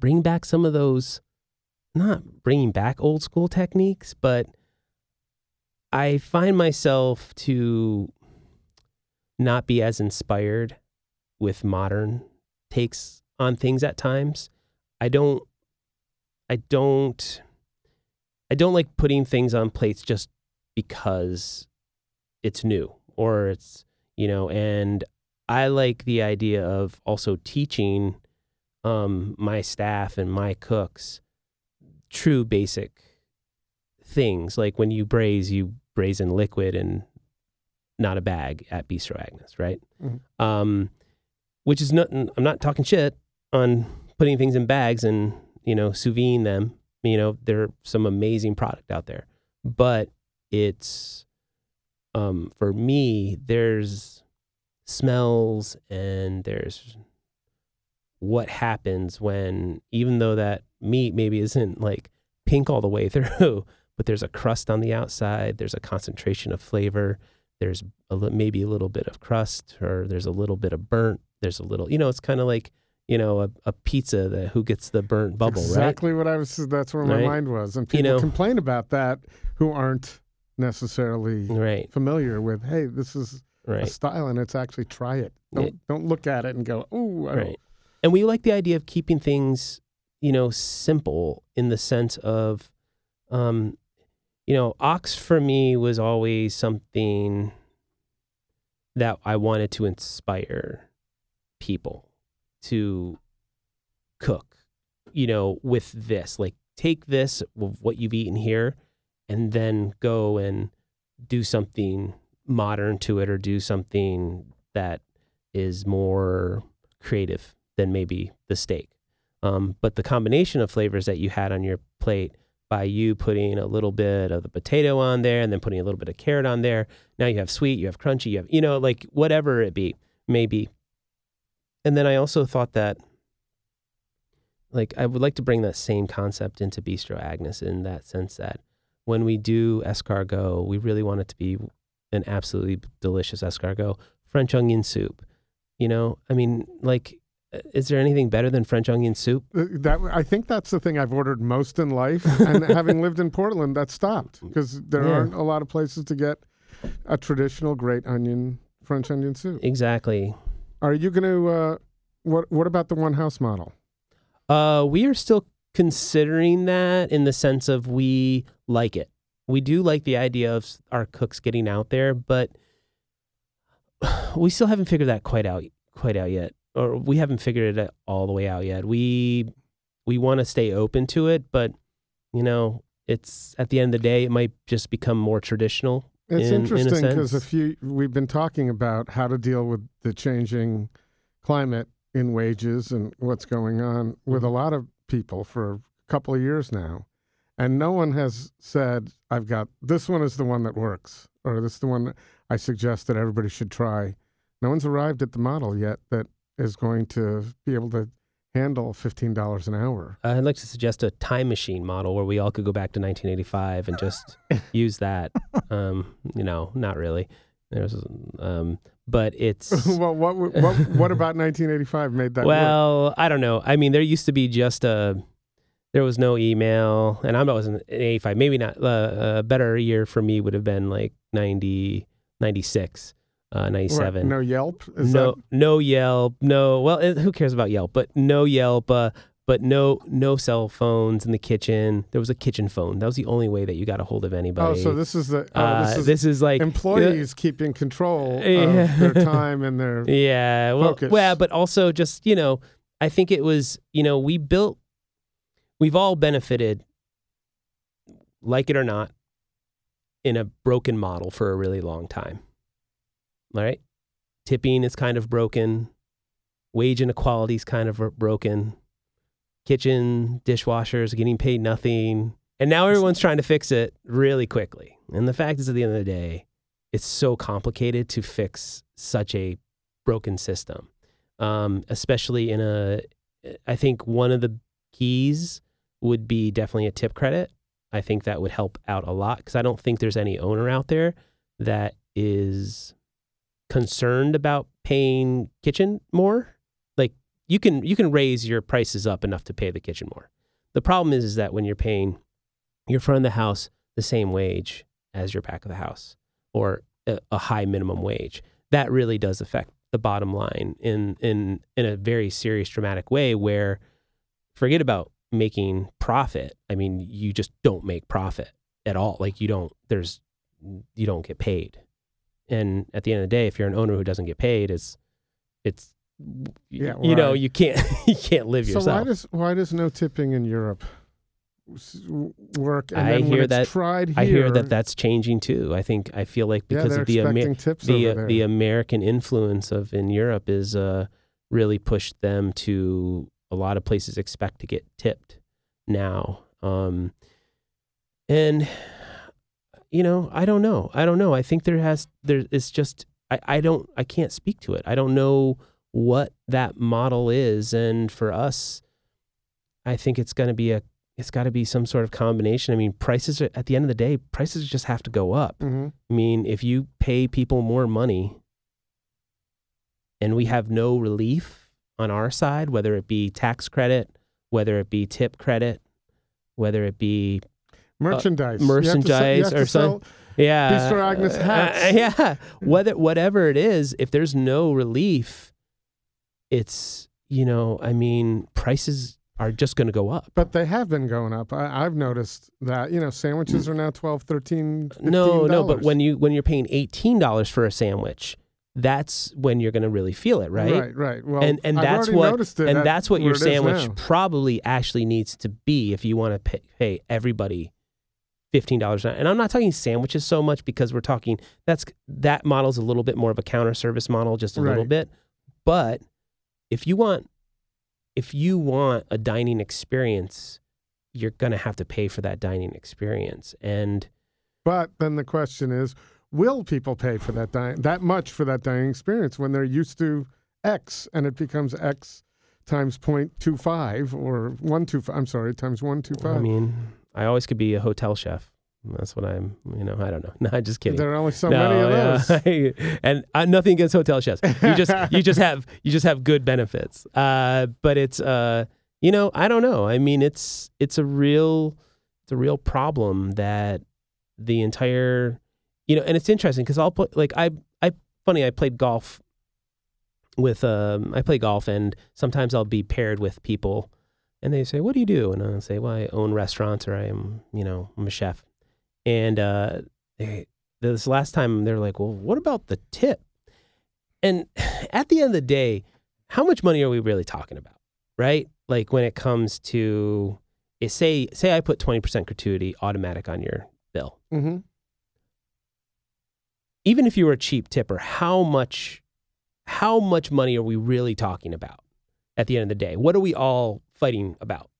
bringing back some of those, not bringing back old school techniques, but I find myself to not be as inspired with modern takes on things at times. I don't, I don't, I don't like putting things on plates just because it's new or it's, you know, and I like the idea of also teaching um, my staff and my cooks true basic things. Like when you braise, you braise in liquid and not a bag at Bistro Agnes, right? Mhm. Um, which is not, I'm not talking shit on putting things in bags and, you know, sous vide them. You know, they're some amazing product out there, but it's, um, for me, there's smells and there's what happens when, even though that meat maybe isn't like pink all the way *laughs* through, but there's a crust on the outside, there's a concentration of flavor, there's a, maybe a little bit of crust, or there's a little bit of burnt, there's a little, you know, it's kind of like, you know, a, a pizza that who gets the burnt bubble, exactly what I was. That's where my Right. mind was, and You people know- complain about that who aren't necessarily right? Right, familiar with. Hey, this is a style, and it's actually try it. Don't Yeah. don't look at it and go, "Ooh, I don't-" Right. And we like the idea of keeping things, you know, simple in the sense of, um, you know, ox for me was always something that I wanted to inspire people to cook, you know, with this. Like, take this, of what you've eaten here, and then go and do something modern to it or do something that is more creative than maybe the steak. Um, but the combination of flavors that you had on your plate by you putting a little bit of the potato on there and then putting a little bit of carrot on there, now you have sweet, you have crunchy, you have, you know, like whatever it be, maybe. And then I also thought that, like, I would like to bring that same concept into Bistro Agnes in that sense that when we do escargot, we really want it to be an absolutely delicious escargot. French onion soup, you know, I mean, like, is there anything better than French onion soup? Uh, That I think that's the thing I've ordered most in life, *laughs* and having lived in Portland, that stopped because there Yeah. aren't a lot of places to get a traditional great onion French onion soup. Exactly. Are you going to? Uh, what What about the one house model? Uh, we are still considering that in the sense of we like it. We do like the idea of our cooks getting out there, but *sighs* we still haven't figured that quite out quite out yet. or we haven't figured it all the way out yet. We we want to stay open to it, but you know, it's at the end of the day, it might just become more traditional. It's in- in interesting because a sense. few we've been talking about how to deal with the changing climate in wages and what's going on with a Mm-hmm. lot of people for a couple of years now, and no one has said, "I've got this one is the one that works," or "This is the one that I suggest that everybody should try." No one's arrived at the model yet that is going to be able to handle fifteen dollars an hour. I'd like to suggest a time machine model where we all could go back to 1985 and just *laughs* use that. Um, you know, not really. There's, um, but it's *laughs* well, what, what what about 1985 made that work? well, I don't know. I mean, there used to be just a. There was no email, and I wasn't in 85. Maybe not. Uh, a better year for me would have been like 90, 96, uh, What, 97. no Yelp. Is no, that- no Yelp. No, well, who cares about Yelp? But no Yelp. Uh, but no, no cell phones in the kitchen. There was a kitchen phone. That was the only way that you got a hold of anybody. Oh, so this is the oh, uh, this is like employees keeping control Yeah. of their *laughs* time and their. Yeah, well, focus. well, but also just you know, I think it was you know we built, we've all benefited, like it or not, in a broken model for a really long time. All right, tipping is kind of broken, wage inequality is kind of broken, kitchen dishwashers getting paid nothing, and now everyone's trying to fix it really quickly. And the fact is, at the end of the day, it's so complicated to fix such a broken system, um, especially in a. I think one of the keys would be definitely a tip credit. I think that would help out a lot because I don't think there's any owner out there that is concerned about paying kitchen more. Like you can you can raise your prices up enough to pay the kitchen more. The problem is, is that when you're paying your front of the house the same wage as your back of the house or a, a high minimum wage, that really does affect the bottom line in in in a very serious dramatic way where forget about making profit. I mean, you just don't make profit at all. Like you don't there's you don't get paid. And at the end of the day, if you're an owner who doesn't get paid, it's it's Yeah, you know, you can't *laughs* you can't live So yourself. So why does why does no tipping in Europe work? And I hear it's that- tried here, I hear that that's changing too. I think I feel like because they're of the Amer- tips the the American influence of in Europe is uh really pushed them to a lot of places expect to get tipped now. Um and you know, I don't know. I don't know. I think there has there it's just I, I don't I can't speak to it. I don't know what that model is and for us I think it's going to be a it's got to be some sort of combination. I mean, prices are, at the end of the day, prices just have to go up. Mhm. I mean, if you pay people more money and we have no relief on our side, whether it be tax credit, whether it be tip credit, whether it be Uh, merchandise, have sell- merchandise or some- sell- yeah, Bistro Agnes uh, uh hats. Uh, yeah, whether whatever it is, if there's no relief, it's you know, I mean, prices are just going to go up. But they have been going up. I, I've noticed that. You know, sandwiches are now 12 13 No, no, but when you when you're paying eighteen dollars for a sandwich, that's when you're going to really feel it, right? Right, right. Well, and and I've that's what it and that's what your where it is sandwich probably actually needs to be if you want to pay, pay everybody fifteen dollars. And I'm not talking sandwiches so much because we're talking that's that model's a little bit more of a counter service model, just a little bit. But if you want if you want a dining experience, you're gonna have to pay for that dining experience. And But then the question is, will people pay for that di- that much for that dining experience when they're used to X and it becomes X times 0.25 or 125, I'm sorry, times 125. I mean, I always could be a hotel chef. That's what I'm. You know, I don't know. *laughs* No, I'm just kidding. there are only so no, many of those. yeah. *laughs* and uh, nothing against hotel chefs. You just *laughs* you just have you just have good benefits. Uh, but it's uh, you know, I don't know. I mean, it's it's a real it's a real problem that the entire you know, and it's interesting because I'll put like I I funny I played golf with um I play golf and sometimes I'll be paired with people and they say, "What do you do?" And I'll say, "Well, I own restaurants or I am, you know, I'm a chef." And uh, they, this last time they're like, "Well, what about the tip?" And *sighs* at the end of the day, how much money are we really talking about, right? Like when it comes to, eh, say, say I put 20% gratuity automatic on your bill. Mm-hmm. Even if you were a cheap tipper, how much, how much money are we really talking about at the end of the day? What are we all fighting about?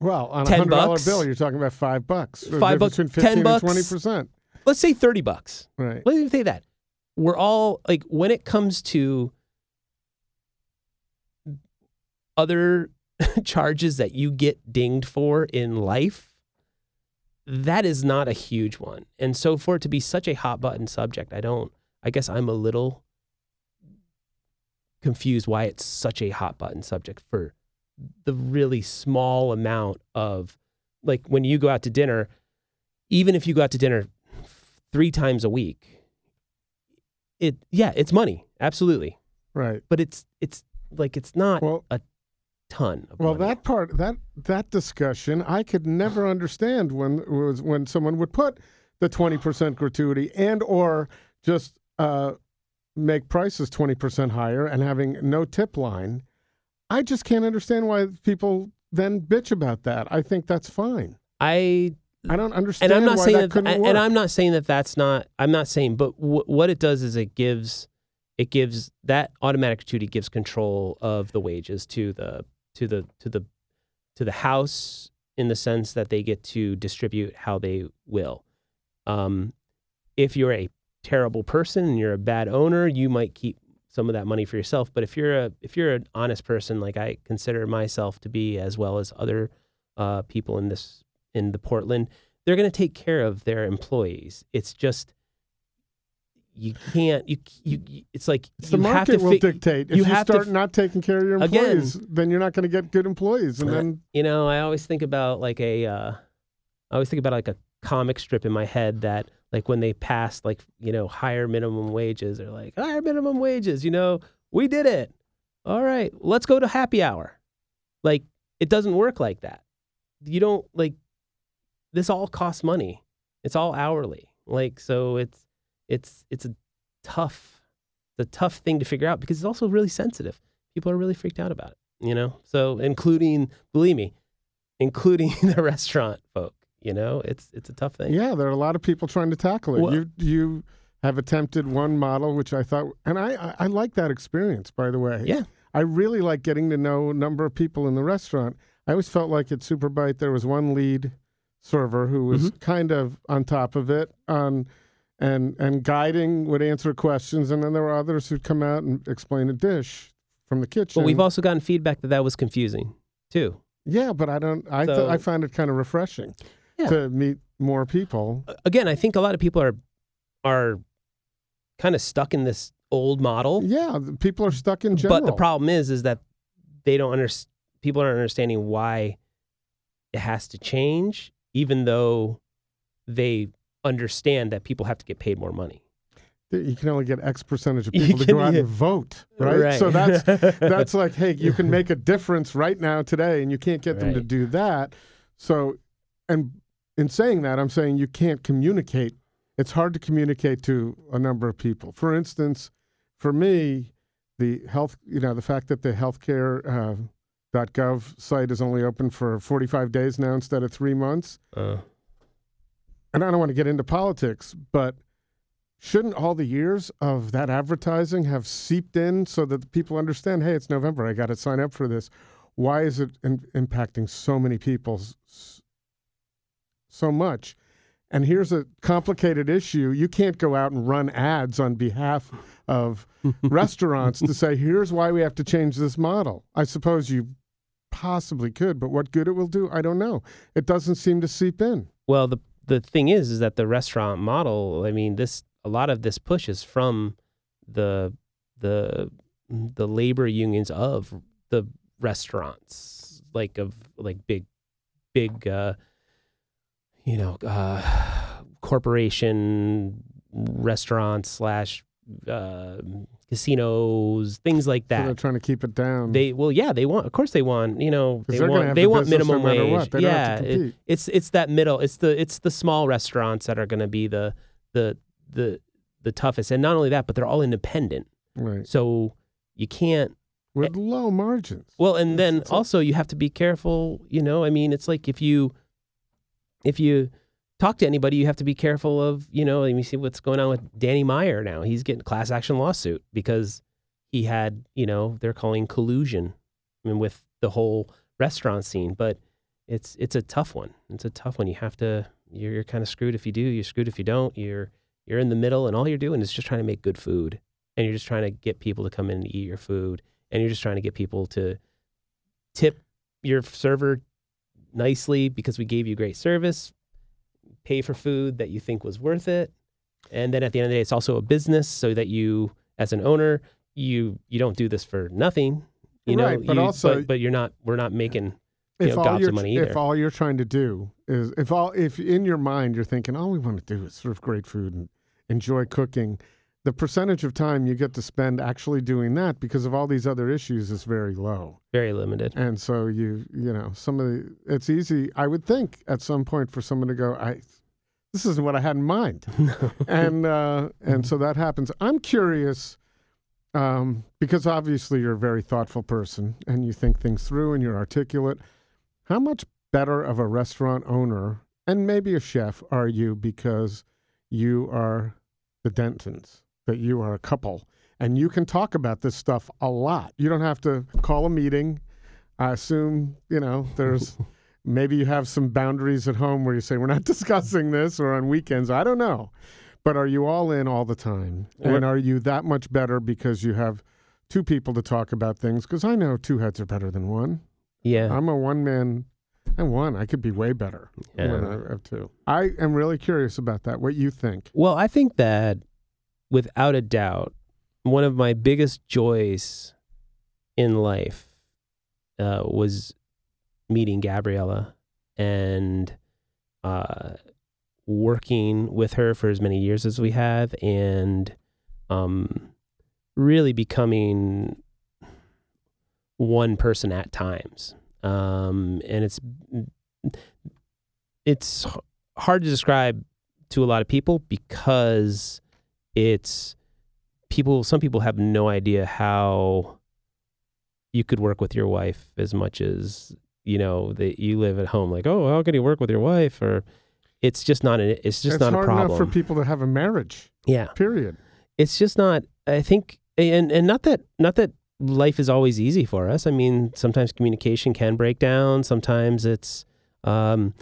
Well, on a 10 hundred dollar bill, you're talking about five bucks. Five bucks, between 10 15 bucks. twenty percent. Let's say 30 bucks. Right. Let's even say that. We're all like, when it comes to other *laughs* charges that you get dinged for in life, that is not a huge one. And so for it to be such a hot button subject, I don't, I guess I'm a little confused why it's such a hot button subject for the really small amount of, like, when you go out to dinner, even if you go out to dinner three times a week, it, yeah, it's money. Absolutely. Right. But it's, it's like, it's not Well, a ton of well, money. that part, that that discussion, I could never understand when was when someone would put the twenty percent gratuity and or just uh, make prices twenty percent higher and having no tip line. I just can't understand why people then bitch about that. I think that's fine. I I don't understand and I'm not saying that that, and. I'm not saying that that's not. I'm not saying, but w- what it does is it gives, it gives that automatic gratuity gives control of the wages to the to the to the to the house in the sense that they get to distribute how they will. Um, if you're a terrible person and you're a bad owner, you might keep some of that money for yourself. But if you're a if you're an honest person, like I consider myself to be, as well as other uh, people in this in the Portland, they're going to take care of their employees. It's just you can't you you. It's like It's the market to will dictate. If you you, have to start f- not taking care of your Again- employees, then you're not going to get good employees. And Uh, then You know, I always think about like a, uh, I always think about like a comic strip in my head that like when they passed like you know higher minimum wages, they're like higher minimum wages. You know, we did it. All right, let's go to happy hour. Like it doesn't work like that. You don't like this all costs money. It's all hourly. Like so, it's it's it's a tough, it's a tough thing to figure out because it's also really sensitive. People are really freaked out about it you know so including believe me including *laughs* the restaurant folk you know it's it's a tough thing Yeah, there are a lot of people trying to tackle it. Well- you you have attempted one model, which I thought, and I, I I like that experience. By the way, Yeah. I really like getting to know a number of people in the restaurant. I always felt like at Superbite there was one lead server who was Mm-hmm. kind of on top of it, on and and guiding, would answer questions, and then there were others who'd come out and explain a dish from the kitchen. but we've also gotten feedback that that was confusing too yeah, but I don't. I th- I find it kind of refreshing Yeah. to meet more people. again i think a lot of people are are kind of stuck in this old model Yeah, people are stuck in general. but the problem is is that they don't understand people aren't understanding why it has to change even though they understand that people have to get paid more money you can only get X percentage of *laughs* people to go out and vote, right? Right. So that's *laughs* that's like, hey, you can make a difference right now today, and you can't get them to do that. So, and in saying that, I'm saying you can't communicate. It's hard to communicate to a number of people. For instance, for me, the health, you know, the fact that the healthcare. Uh, .gov site is only open for 45 days now instead of three months. uh, and I don't want to get into politics, but shouldn't all the years of that advertising have seeped in so that people understand, hey, it's November, I got to sign up for this? Why is it in- impacting so many people s- so much? And here's a complicated issue. You can't go out and run ads on behalf of *laughs* restaurants to say, here's why we have to change this model. I suppose you possibly could, but what good it will do, I don't know. It doesn't seem to seep in. Well, the the thing is, is that the restaurant model. I mean, this a lot of this pushes from the the the labor unions of the restaurants, like of like big big, uh, you know, uh, corporation restaurants slash uh, casinos, things like So they're trying to keep it down. They well, yeah, they want. Of course, they want. You know, they want. They the want minimum no wage. What. They don't yeah, it- it's it's that middle. It's the it's the small restaurants that are going to be the the the the toughest. And not only that, but they're all independent. right. So you can't with low margins. Well, and then It's- it's a- also you have to be careful. You know, I mean, it's like if you if you talk to anybody, you have to be careful of. You know, let me see what's going on with Danny Meyer now. He's getting class action lawsuit because he had, you know, they're calling collusion. I mean, with the whole restaurant scene, but it's it's a tough one. It's a tough one. You have to. You're, you're kind of screwed if you do. You're screwed if you don't. You're you're in the middle, and all you're doing is just trying to make good food, and you're just trying to get people to come in and eat your food, and you're just trying to get people to tip your server nicely because we gave you great service, pay for food that you think was worth it, and then at the end of the day, it's also a business, so that you, as an owner, you you don't do this for nothing. You know, Right, but you- also- but, but you're not. We're not making. you if know, all gobs of you're money if all you're trying to do is if all if in your mind you're thinking all we want to do is serve great food and enjoy cooking, the percentage of time you get to spend actually doing that because of all these other issues is very low. Very limited. And so you you know some of the it's easy I would think at some point for someone to go I this isn't what I had in mind *laughs* and uh, and so that happens. I'm curious um, because obviously you're a very thoughtful person and you think things through and you're articulate. How much better of a restaurant owner and maybe a chef are you because you are the Dentons, that you are a couple, and you can talk about this stuff a lot. You don't have to call a meeting. I assume you know there's. *laughs* Maybe you have some boundaries at home where you say, we're not *laughs* discussing this or on weekends. I don't know. But are you all in all the time? And We're- you that much better because you have two people to talk about things? Because I know two heads are better than one. Yeah. I'm a one man. I'm one. I could be way better when Yeah. I have two. I am really curious about that. What you think? Well, I think that without a doubt, one of my biggest joys in life uh, was meeting Gabrielle and uh, working with her for as many years as we have and um, really becoming one person at times. Um, and it's it's hard to describe to a lot of people because it's people some people have no idea how you could work with your wife as much as you know that you live at home like oh how can you work with your wife? or it's just not an it's just it's not a problem enough for people to have a marriage. yeah. Period. it's just not i think and and not that not that life is always easy for us. I mean sometimes communication can break down. Sometimes it's um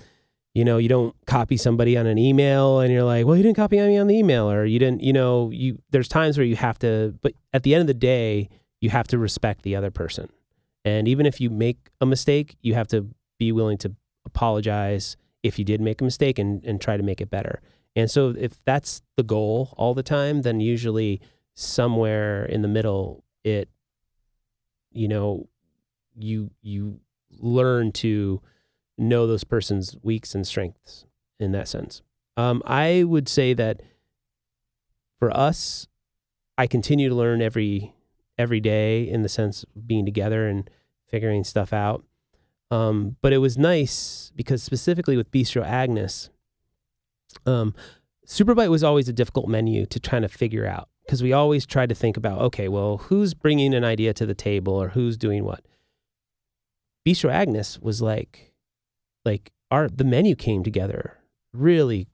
you know you don't copy somebody on an email and you're like well you didn't copy me on the email or you didn't you know you there's times where you have to but at the end of the day you have to respect the other person. And even if you make a mistake you have to be willing to apologize if you did make a mistake and, and try to make it better. And so if that's the goal all the time, then usually somewhere in the middle it you know you you learn to know those person's weaks and strengths in that sense. Um, I would say that for us, I continue to learn every every day in the sense of being together and figuring stuff out. Um, but it was nice because specifically with Bistro Agnes, um, Superbite was always a difficult menu to try to figure out because we always tried to think about, okay, well, who's bringing an idea to the table or who's doing what. Bistro Agnes was like, like our the menu came together really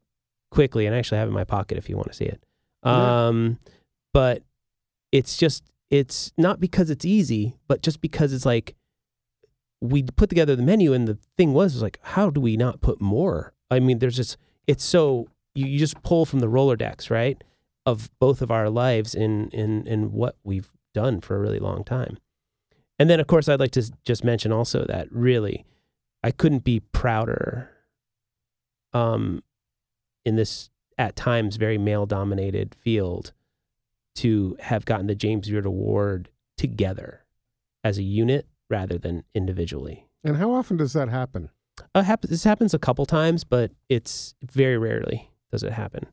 quickly, and I actually have it in my pocket if you want to see it. Yeah. Um, but it's just it's not because it's easy, but just because it's like we put together the menu, and the thing was was like, how do we not put more? I mean, there's just it's so you, you just pull from the Rolodex, right, of both of our lives in in in what we've done for a really long time. And then, of course, I'd like to just mention also that really, I couldn't be prouder. Um, in this at times very male dominated field, to have gotten the James Beard Award together as a unit rather than individually. And how often does that happen? Uh, this happens a couple times, but it's very rarely does it happen.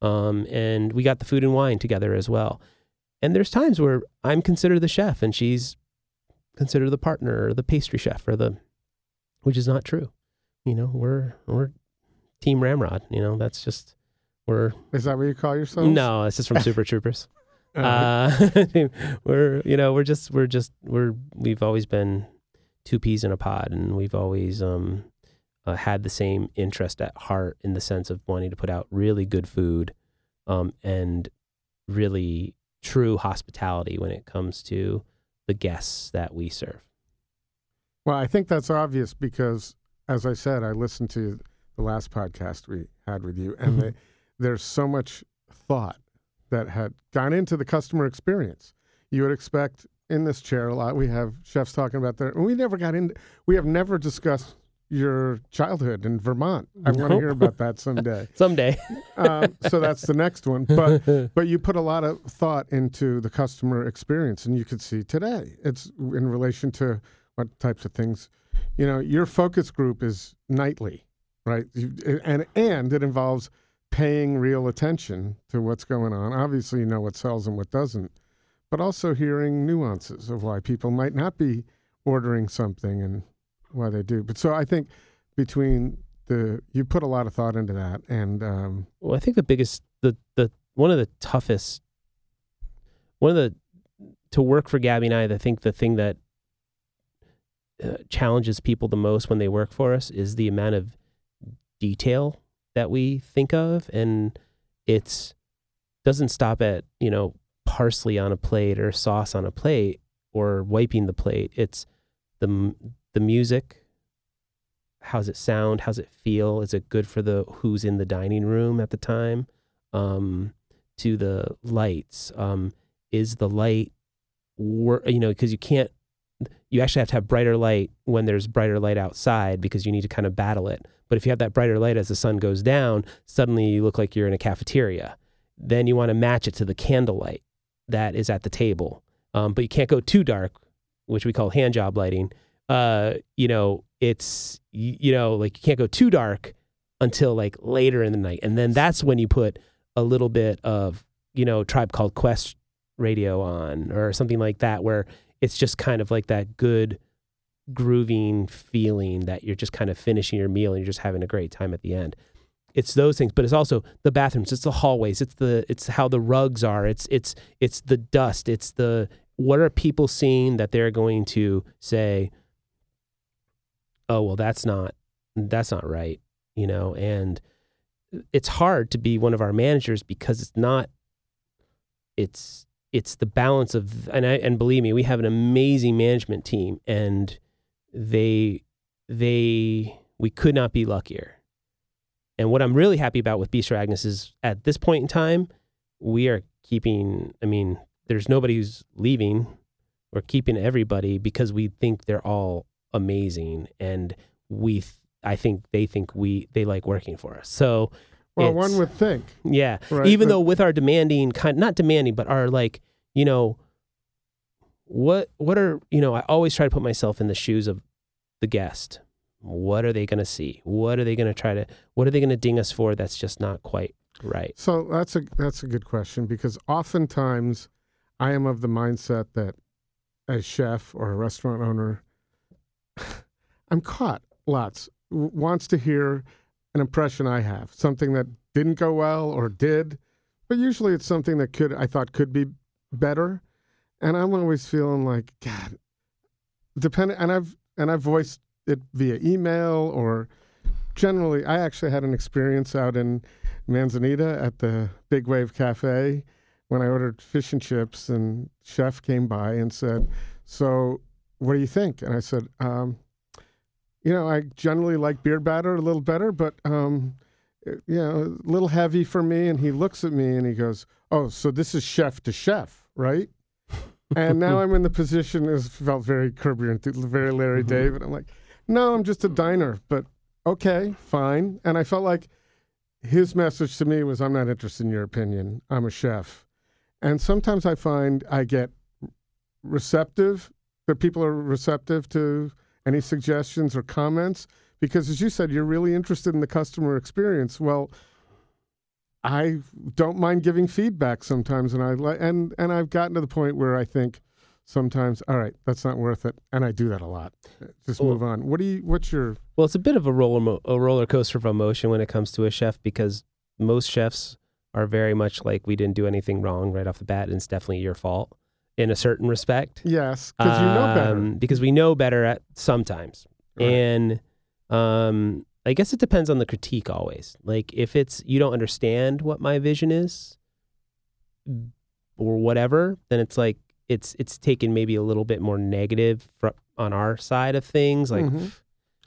Um, and we got the food and wine together as well. And there's times where I'm considered the chef and she's considered the partner or the pastry chef or the, which is not true. You know, we're we're Team Ramrod. You know, that's just we're Is that what you call yourself? no, it's just from Super *laughs* Troopers. Uh, *laughs* we're you know we're just we're just we're we've always been two peas in a pod, and we've always um, uh, had the same interest at heart in the sense of wanting to put out really good food um, and really true hospitality when it comes to the guests that we serve. Well, I think that's obvious because, as I said, I listened to the last podcast we had with you, and they, there's so much thought that had gone into the customer experience. You would expect in this chair a lot. We have chefs talking about their. We never got into. We have never discussed your childhood in Vermont. I want to hear about that someday. *laughs* Someday, *laughs* um, so that's the next one. But *laughs* but you put a lot of thought into the customer experience, and you could see today it's in relation to what types of things. You know, your focus group is nightly, right? And and it involves paying real attention to what's going on. Obviously, you know what sells and what doesn't, but also hearing nuances of why people might not be ordering something and why they do. But so I think between the you put a lot of thought into that, and um, well, I think the biggest the the one of the toughest one of the to work for Gabi and I. I think the thing that uh, challenges people the most when they work for us is the amount of detail that we think of and it's doesn't stop at you know parsley on a plate or sauce on a plate or wiping the plate. It's the the music how's it sound how's it feel? Is it good for the who's in the dining room at the time? Um to the lights um is the light wor- you know because you can't you actually have to have brighter light when there's brighter light outside because you need to kind of battle it. But if you have that brighter light as the sun goes down, suddenly you look like you're in a cafeteria. Then you want to match it to the candlelight that is at the table. Um, but you can't go too dark, which we call hand job lighting. Uh, you know, it's you, know like you can't go too dark until like later in the night, and then that's when you put a little bit of you know tribe called Quest radio on or something like that, where it's just kind of like that good grooving feeling that you're just kind of finishing your meal and you're just having a great time at the end. It's those things but it's also the bathrooms it's the hallways it's the it's how the rugs are it's it's it's the dust it's the what are people seeing that they're going to say oh well that's not that's not right you know? And it's hard to be one of our managers because it's not it's it's the balance of and I and believe me, we have an amazing management team and they they we could not be luckier. And what I'm really happy about with Bistro Agnes is at this point in time, we are keeping I mean, there's nobody who's leaving. We're keeping everybody because we think they're all amazing and we th- I think they think we they like working for us. So well, it's- one would think, yeah. right? Even but- though with our demanding kind not demanding, but our like, you know, what what are you know, I always try to put myself in the shoes of the guest. What are they gonna see? What are they gonna try to what are they gonna ding us for that's just not quite right? So that's a that's a good question because oftentimes I am of the mindset that as chef or a restaurant owner, *sighs* I'm caught lots w- wants to hear an impression I have, something that didn't go well or did, but usually it's something that could I thought could be better, and I'm always feeling like God, depending, and I've and I've voiced it via email or generally I actually had an experience out in Manzanita at the Big Wave Cafe when I ordered fish and chips, and chef came by and said, "So, what do you think?" And I said, um, "You know, I generally like beer batter a little better, but um, you know, a little heavy for me." And he looks at me and he goes, "Oh, so this is chef to chef, right?" and now *laughs* I'm in the position. It felt very Curb Your very Larry Mhm. David. I'm like, "No, I'm just a diner, but okay, fine." And I felt like his message to me was, I'm not interested in your opinion. I'm a chef. And sometimes I find I get receptive, that people are receptive to any suggestions or comments, because as you said, you're really interested in the customer experience. Well, I don't mind giving feedback sometimes, and I li- and and I've gotten to the point where I think sometimes, all right, that's not worth it, and I do that a lot. Just Well- move on. What do you? What's your? Well, it's a bit of a roller mo- a roller coaster of emotion when it comes to a chef because most chefs are very much like we didn't do anything wrong right off the bat, and it's definitely your fault in a certain respect. Yes, because you know better. Um, because we know better at sometimes. Right. And um, I guess it depends on the critique always. Like if it's you don't understand what my vision is or whatever, then it's like it's it's taken maybe a little bit more negative fr- on our side of things. Like, Mhm.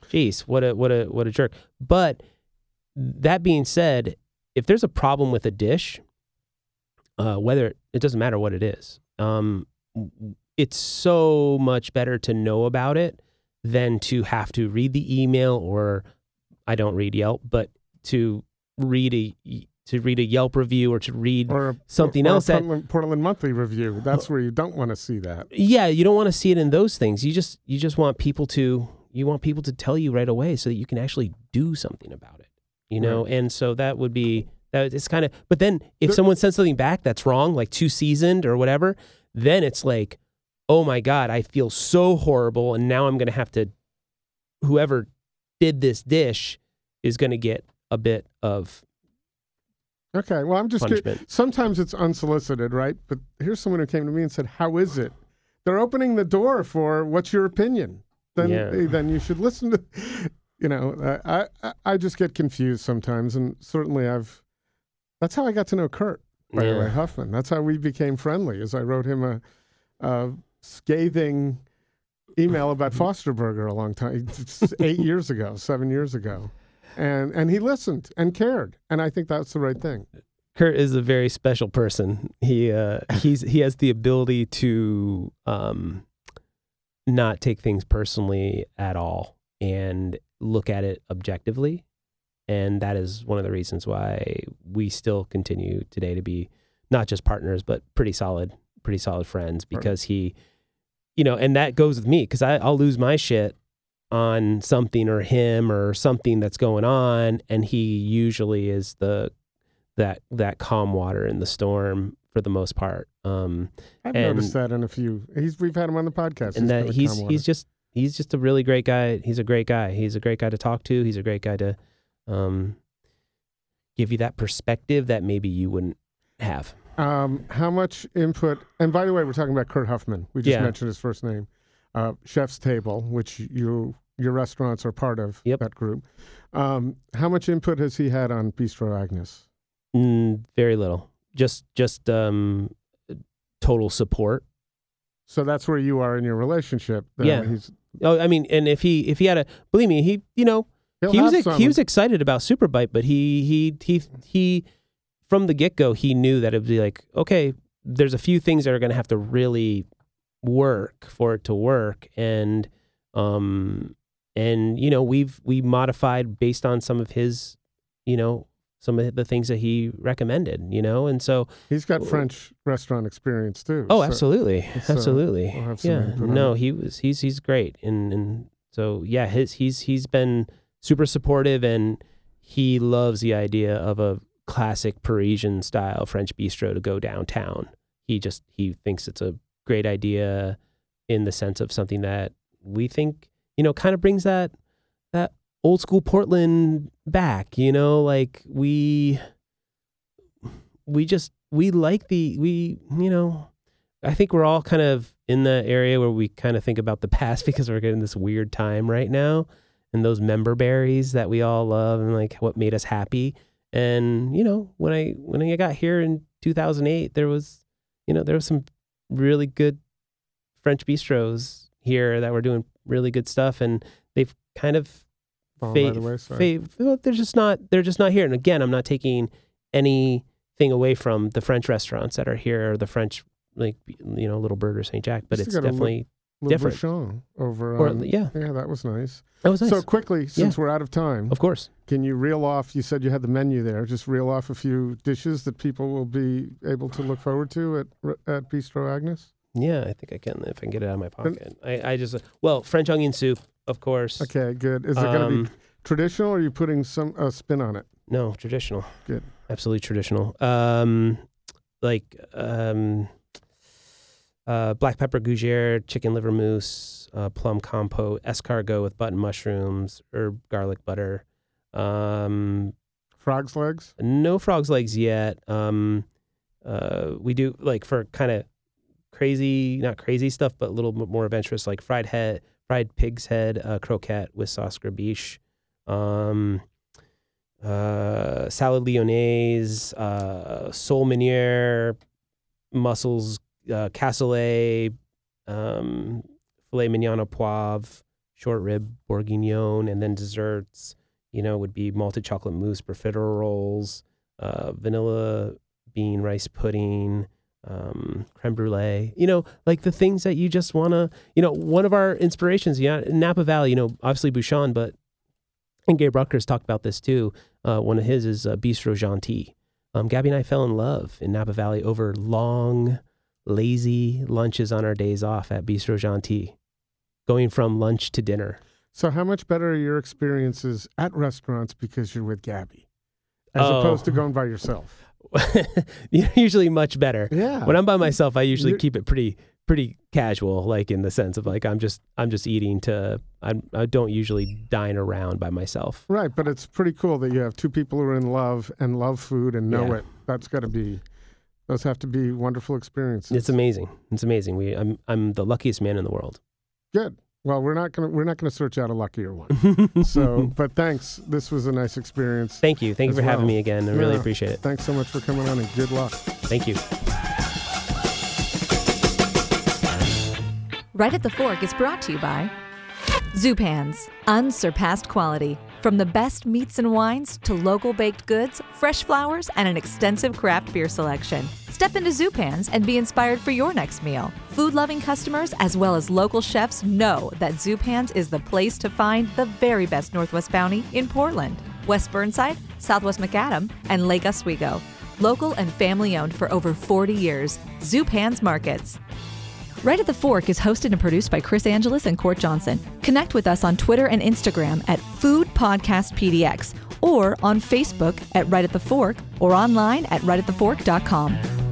geez, what a what a what a jerk. But that being said, if there's a problem with a dish, uh, whether it doesn't matter what it is, um, it's so much better to know about it than to have to read the email or I don't read Yelp, but to read a to read a Yelp review or to read or a, something or a else that- Portland, Portland Monthly review. That's where you don't want to see that. yeah, you don't want to see it in those things. You just you just want people to you want people to tell you right away so that you can actually do something about it. You know, and so that would be that it's kind of but then if There- someone sends something back that's wrong, like too seasoned or whatever, then it's like, "Oh my god, I feel so horrible and now I'm going to have to whoever did this dish is going to get a bit of Okay, well, I'm just curious. punishment." Sometimes it's unsolicited, right? But here's someone who came to me and said, "How is it?" They're opening the door for what's your opinion. Then, Yeah. Eh, then you should listen to. *laughs* You know, I I I just get confused sometimes, and certainly I've. That's how I got to know Kurt. By the way, Huffman. That's how we became friendly. As I wrote him a, a scathing email about *laughs* Foster Burger a long time, *laughs* eight years ago, seven years ago, and and he listened and cared, and I think that's the right thing. Kurt is a very special person. He uh, *laughs* he's he has the ability to um, not take things personally at all and look at it objectively, and that is one of the reasons why we still continue today to be not just partners but pretty solid, pretty solid friends. Because he, you know, and that goes with me because I'll lose my shit on something or him or something that's going on, and he usually is the that that calm water in the storm for the most part. Um, I've And- noticed that in a few. He's we've had him on the podcast, and that he's he's just he's just a really great guy. He's a great guy. He's a great guy to talk to. He's a great guy to um, give you that perspective that maybe you wouldn't have. Um, how much input? And by the way, we're talking about Kurt Huffman. We just Yeah. mentioned his first name. Uh, ChefStable, which you your restaurants are part of Yep. that group. Um, how much input has he had on Bistro Agnes? Mm, very little. Just just um, total support. So that's where you are in your relationship. Yeah. he's Oh, I mean, and if he if he had a believe me, he you know he'll he was ex- he was excited about Superbite, but he he he he from the get go he knew that it'd be like okay, there's a few things that are going to have to really work for it to work, and um and you know we've we modified based on some of his you know some of the things that he recommended, you know, and so he's got French restaurant experience too. Oh, so- absolutely, *laughs* so absolutely. we'll yeah, no, he was he's he's great, and and so yeah, his he's he's been super supportive, and he loves the idea of a classic Parisian style French bistro to go downtown. He just he thinks it's a great idea in the sense of something that we think you know kind of brings that that old school Portland back. You know, like we we just we like the we you know I think we're all kind of in the area where we kind of think about the past *laughs* because we're getting this weird time right now and those member berries that we all love and like what made us happy. And you know, when I when I got here in 2008, there was you know there was some really good French bistros here that were doing really good stuff, and they've kind of fa- the wayside. fa- well, they're just not they're just not here. And again, I'm not taking anything away from the French restaurants that are here or the French like you know Little Bird or St. Jack, but it's look- definitely Le different. Bouchon over. or on- yeah, yeah, that was nice. that was nice. So quickly, since we're out of time, of course. Can you reel off? You said you had the menu there. Just reel off a few dishes that people will be able to look forward to at at Bistro Agnes. Yeah, I think I can if I can get it out of my pocket. I, I just well French onion soup, of course. Okay, good. Is it going to Um, be traditional, or are you putting some uh, spin on it? No, traditional. Good. Absolutely traditional. Um, like um, uh, black pepper gougere, chicken liver mousse, uh, plum compote, escargot with button mushrooms, herb garlic butter, um, Frog's legs? No frog's legs yet. Um, uh, we do like for kind of crazy, not crazy stuff, but a little bit more adventurous, like fried head, fried pig's head, uh, croquette with sauce gribiche, um, uh, salad lyonnaise, uh, sole meunière, mussels, uh, um, filet mignon au poivre, short rib bourguignon, and then desserts. You know, would be malted chocolate mousse, profiterole, uh, vanilla bean rice pudding, um, creme brulee. You know, like the things that you just want to. You know, one of our inspirations, yeah, Napa Valley. You know, obviously Bouchon, but and Gabe Rucker's talked about this too. Uh, one of his is uh, Bistro Jeanty. Um, Gabi and I fell in love in Napa Valley over long, lazy lunches on our days off at Bistro Jeanty, going from lunch to dinner. So, how much better are your experiences at restaurants because you're with Gabi, as Oh. opposed to going by *laughs* yourself? usually much better. Yeah. When I'm by myself, I usually You're- keep it pretty pretty casual, like in the sense of like I'm just I'm just eating to I'm, I don't usually dine around by myself. Right, but it's pretty cool that you have two people who are in love and love food and know Yeah. it. That's got to be, those have to be wonderful experiences. It's amazing. It's amazing. We I'm I'm the luckiest man in the world. Good. Well, we're not gonna we're not gonna search out a luckier one. *laughs* So, but thanks. This was a nice experience. Thank you. Thank you as for having me again. I really appreciate it. Thanks so much for coming on and good luck. Thank you. Right at the Fork is brought to you by Zupan's, unsurpassed quality. From the best meats and wines to local baked goods, fresh flowers, and an extensive craft beer selection. Step into Zupan's and be inspired for your next meal. Food loving customers as well as local chefs know that Zupan's is the place to find the very best Northwest Bounty in Portland, West Burnside, Southwest Macadam, and Lake Oswego. Local and family owned for over 40 years. Zupan's Markets. Right at the Fork is hosted and produced by Chris Angeles and Cort Johnson. Connect with us on Twitter and Instagram at Food Podcast PDX or on Facebook at Right at the Fork or online at rightatthefork.com.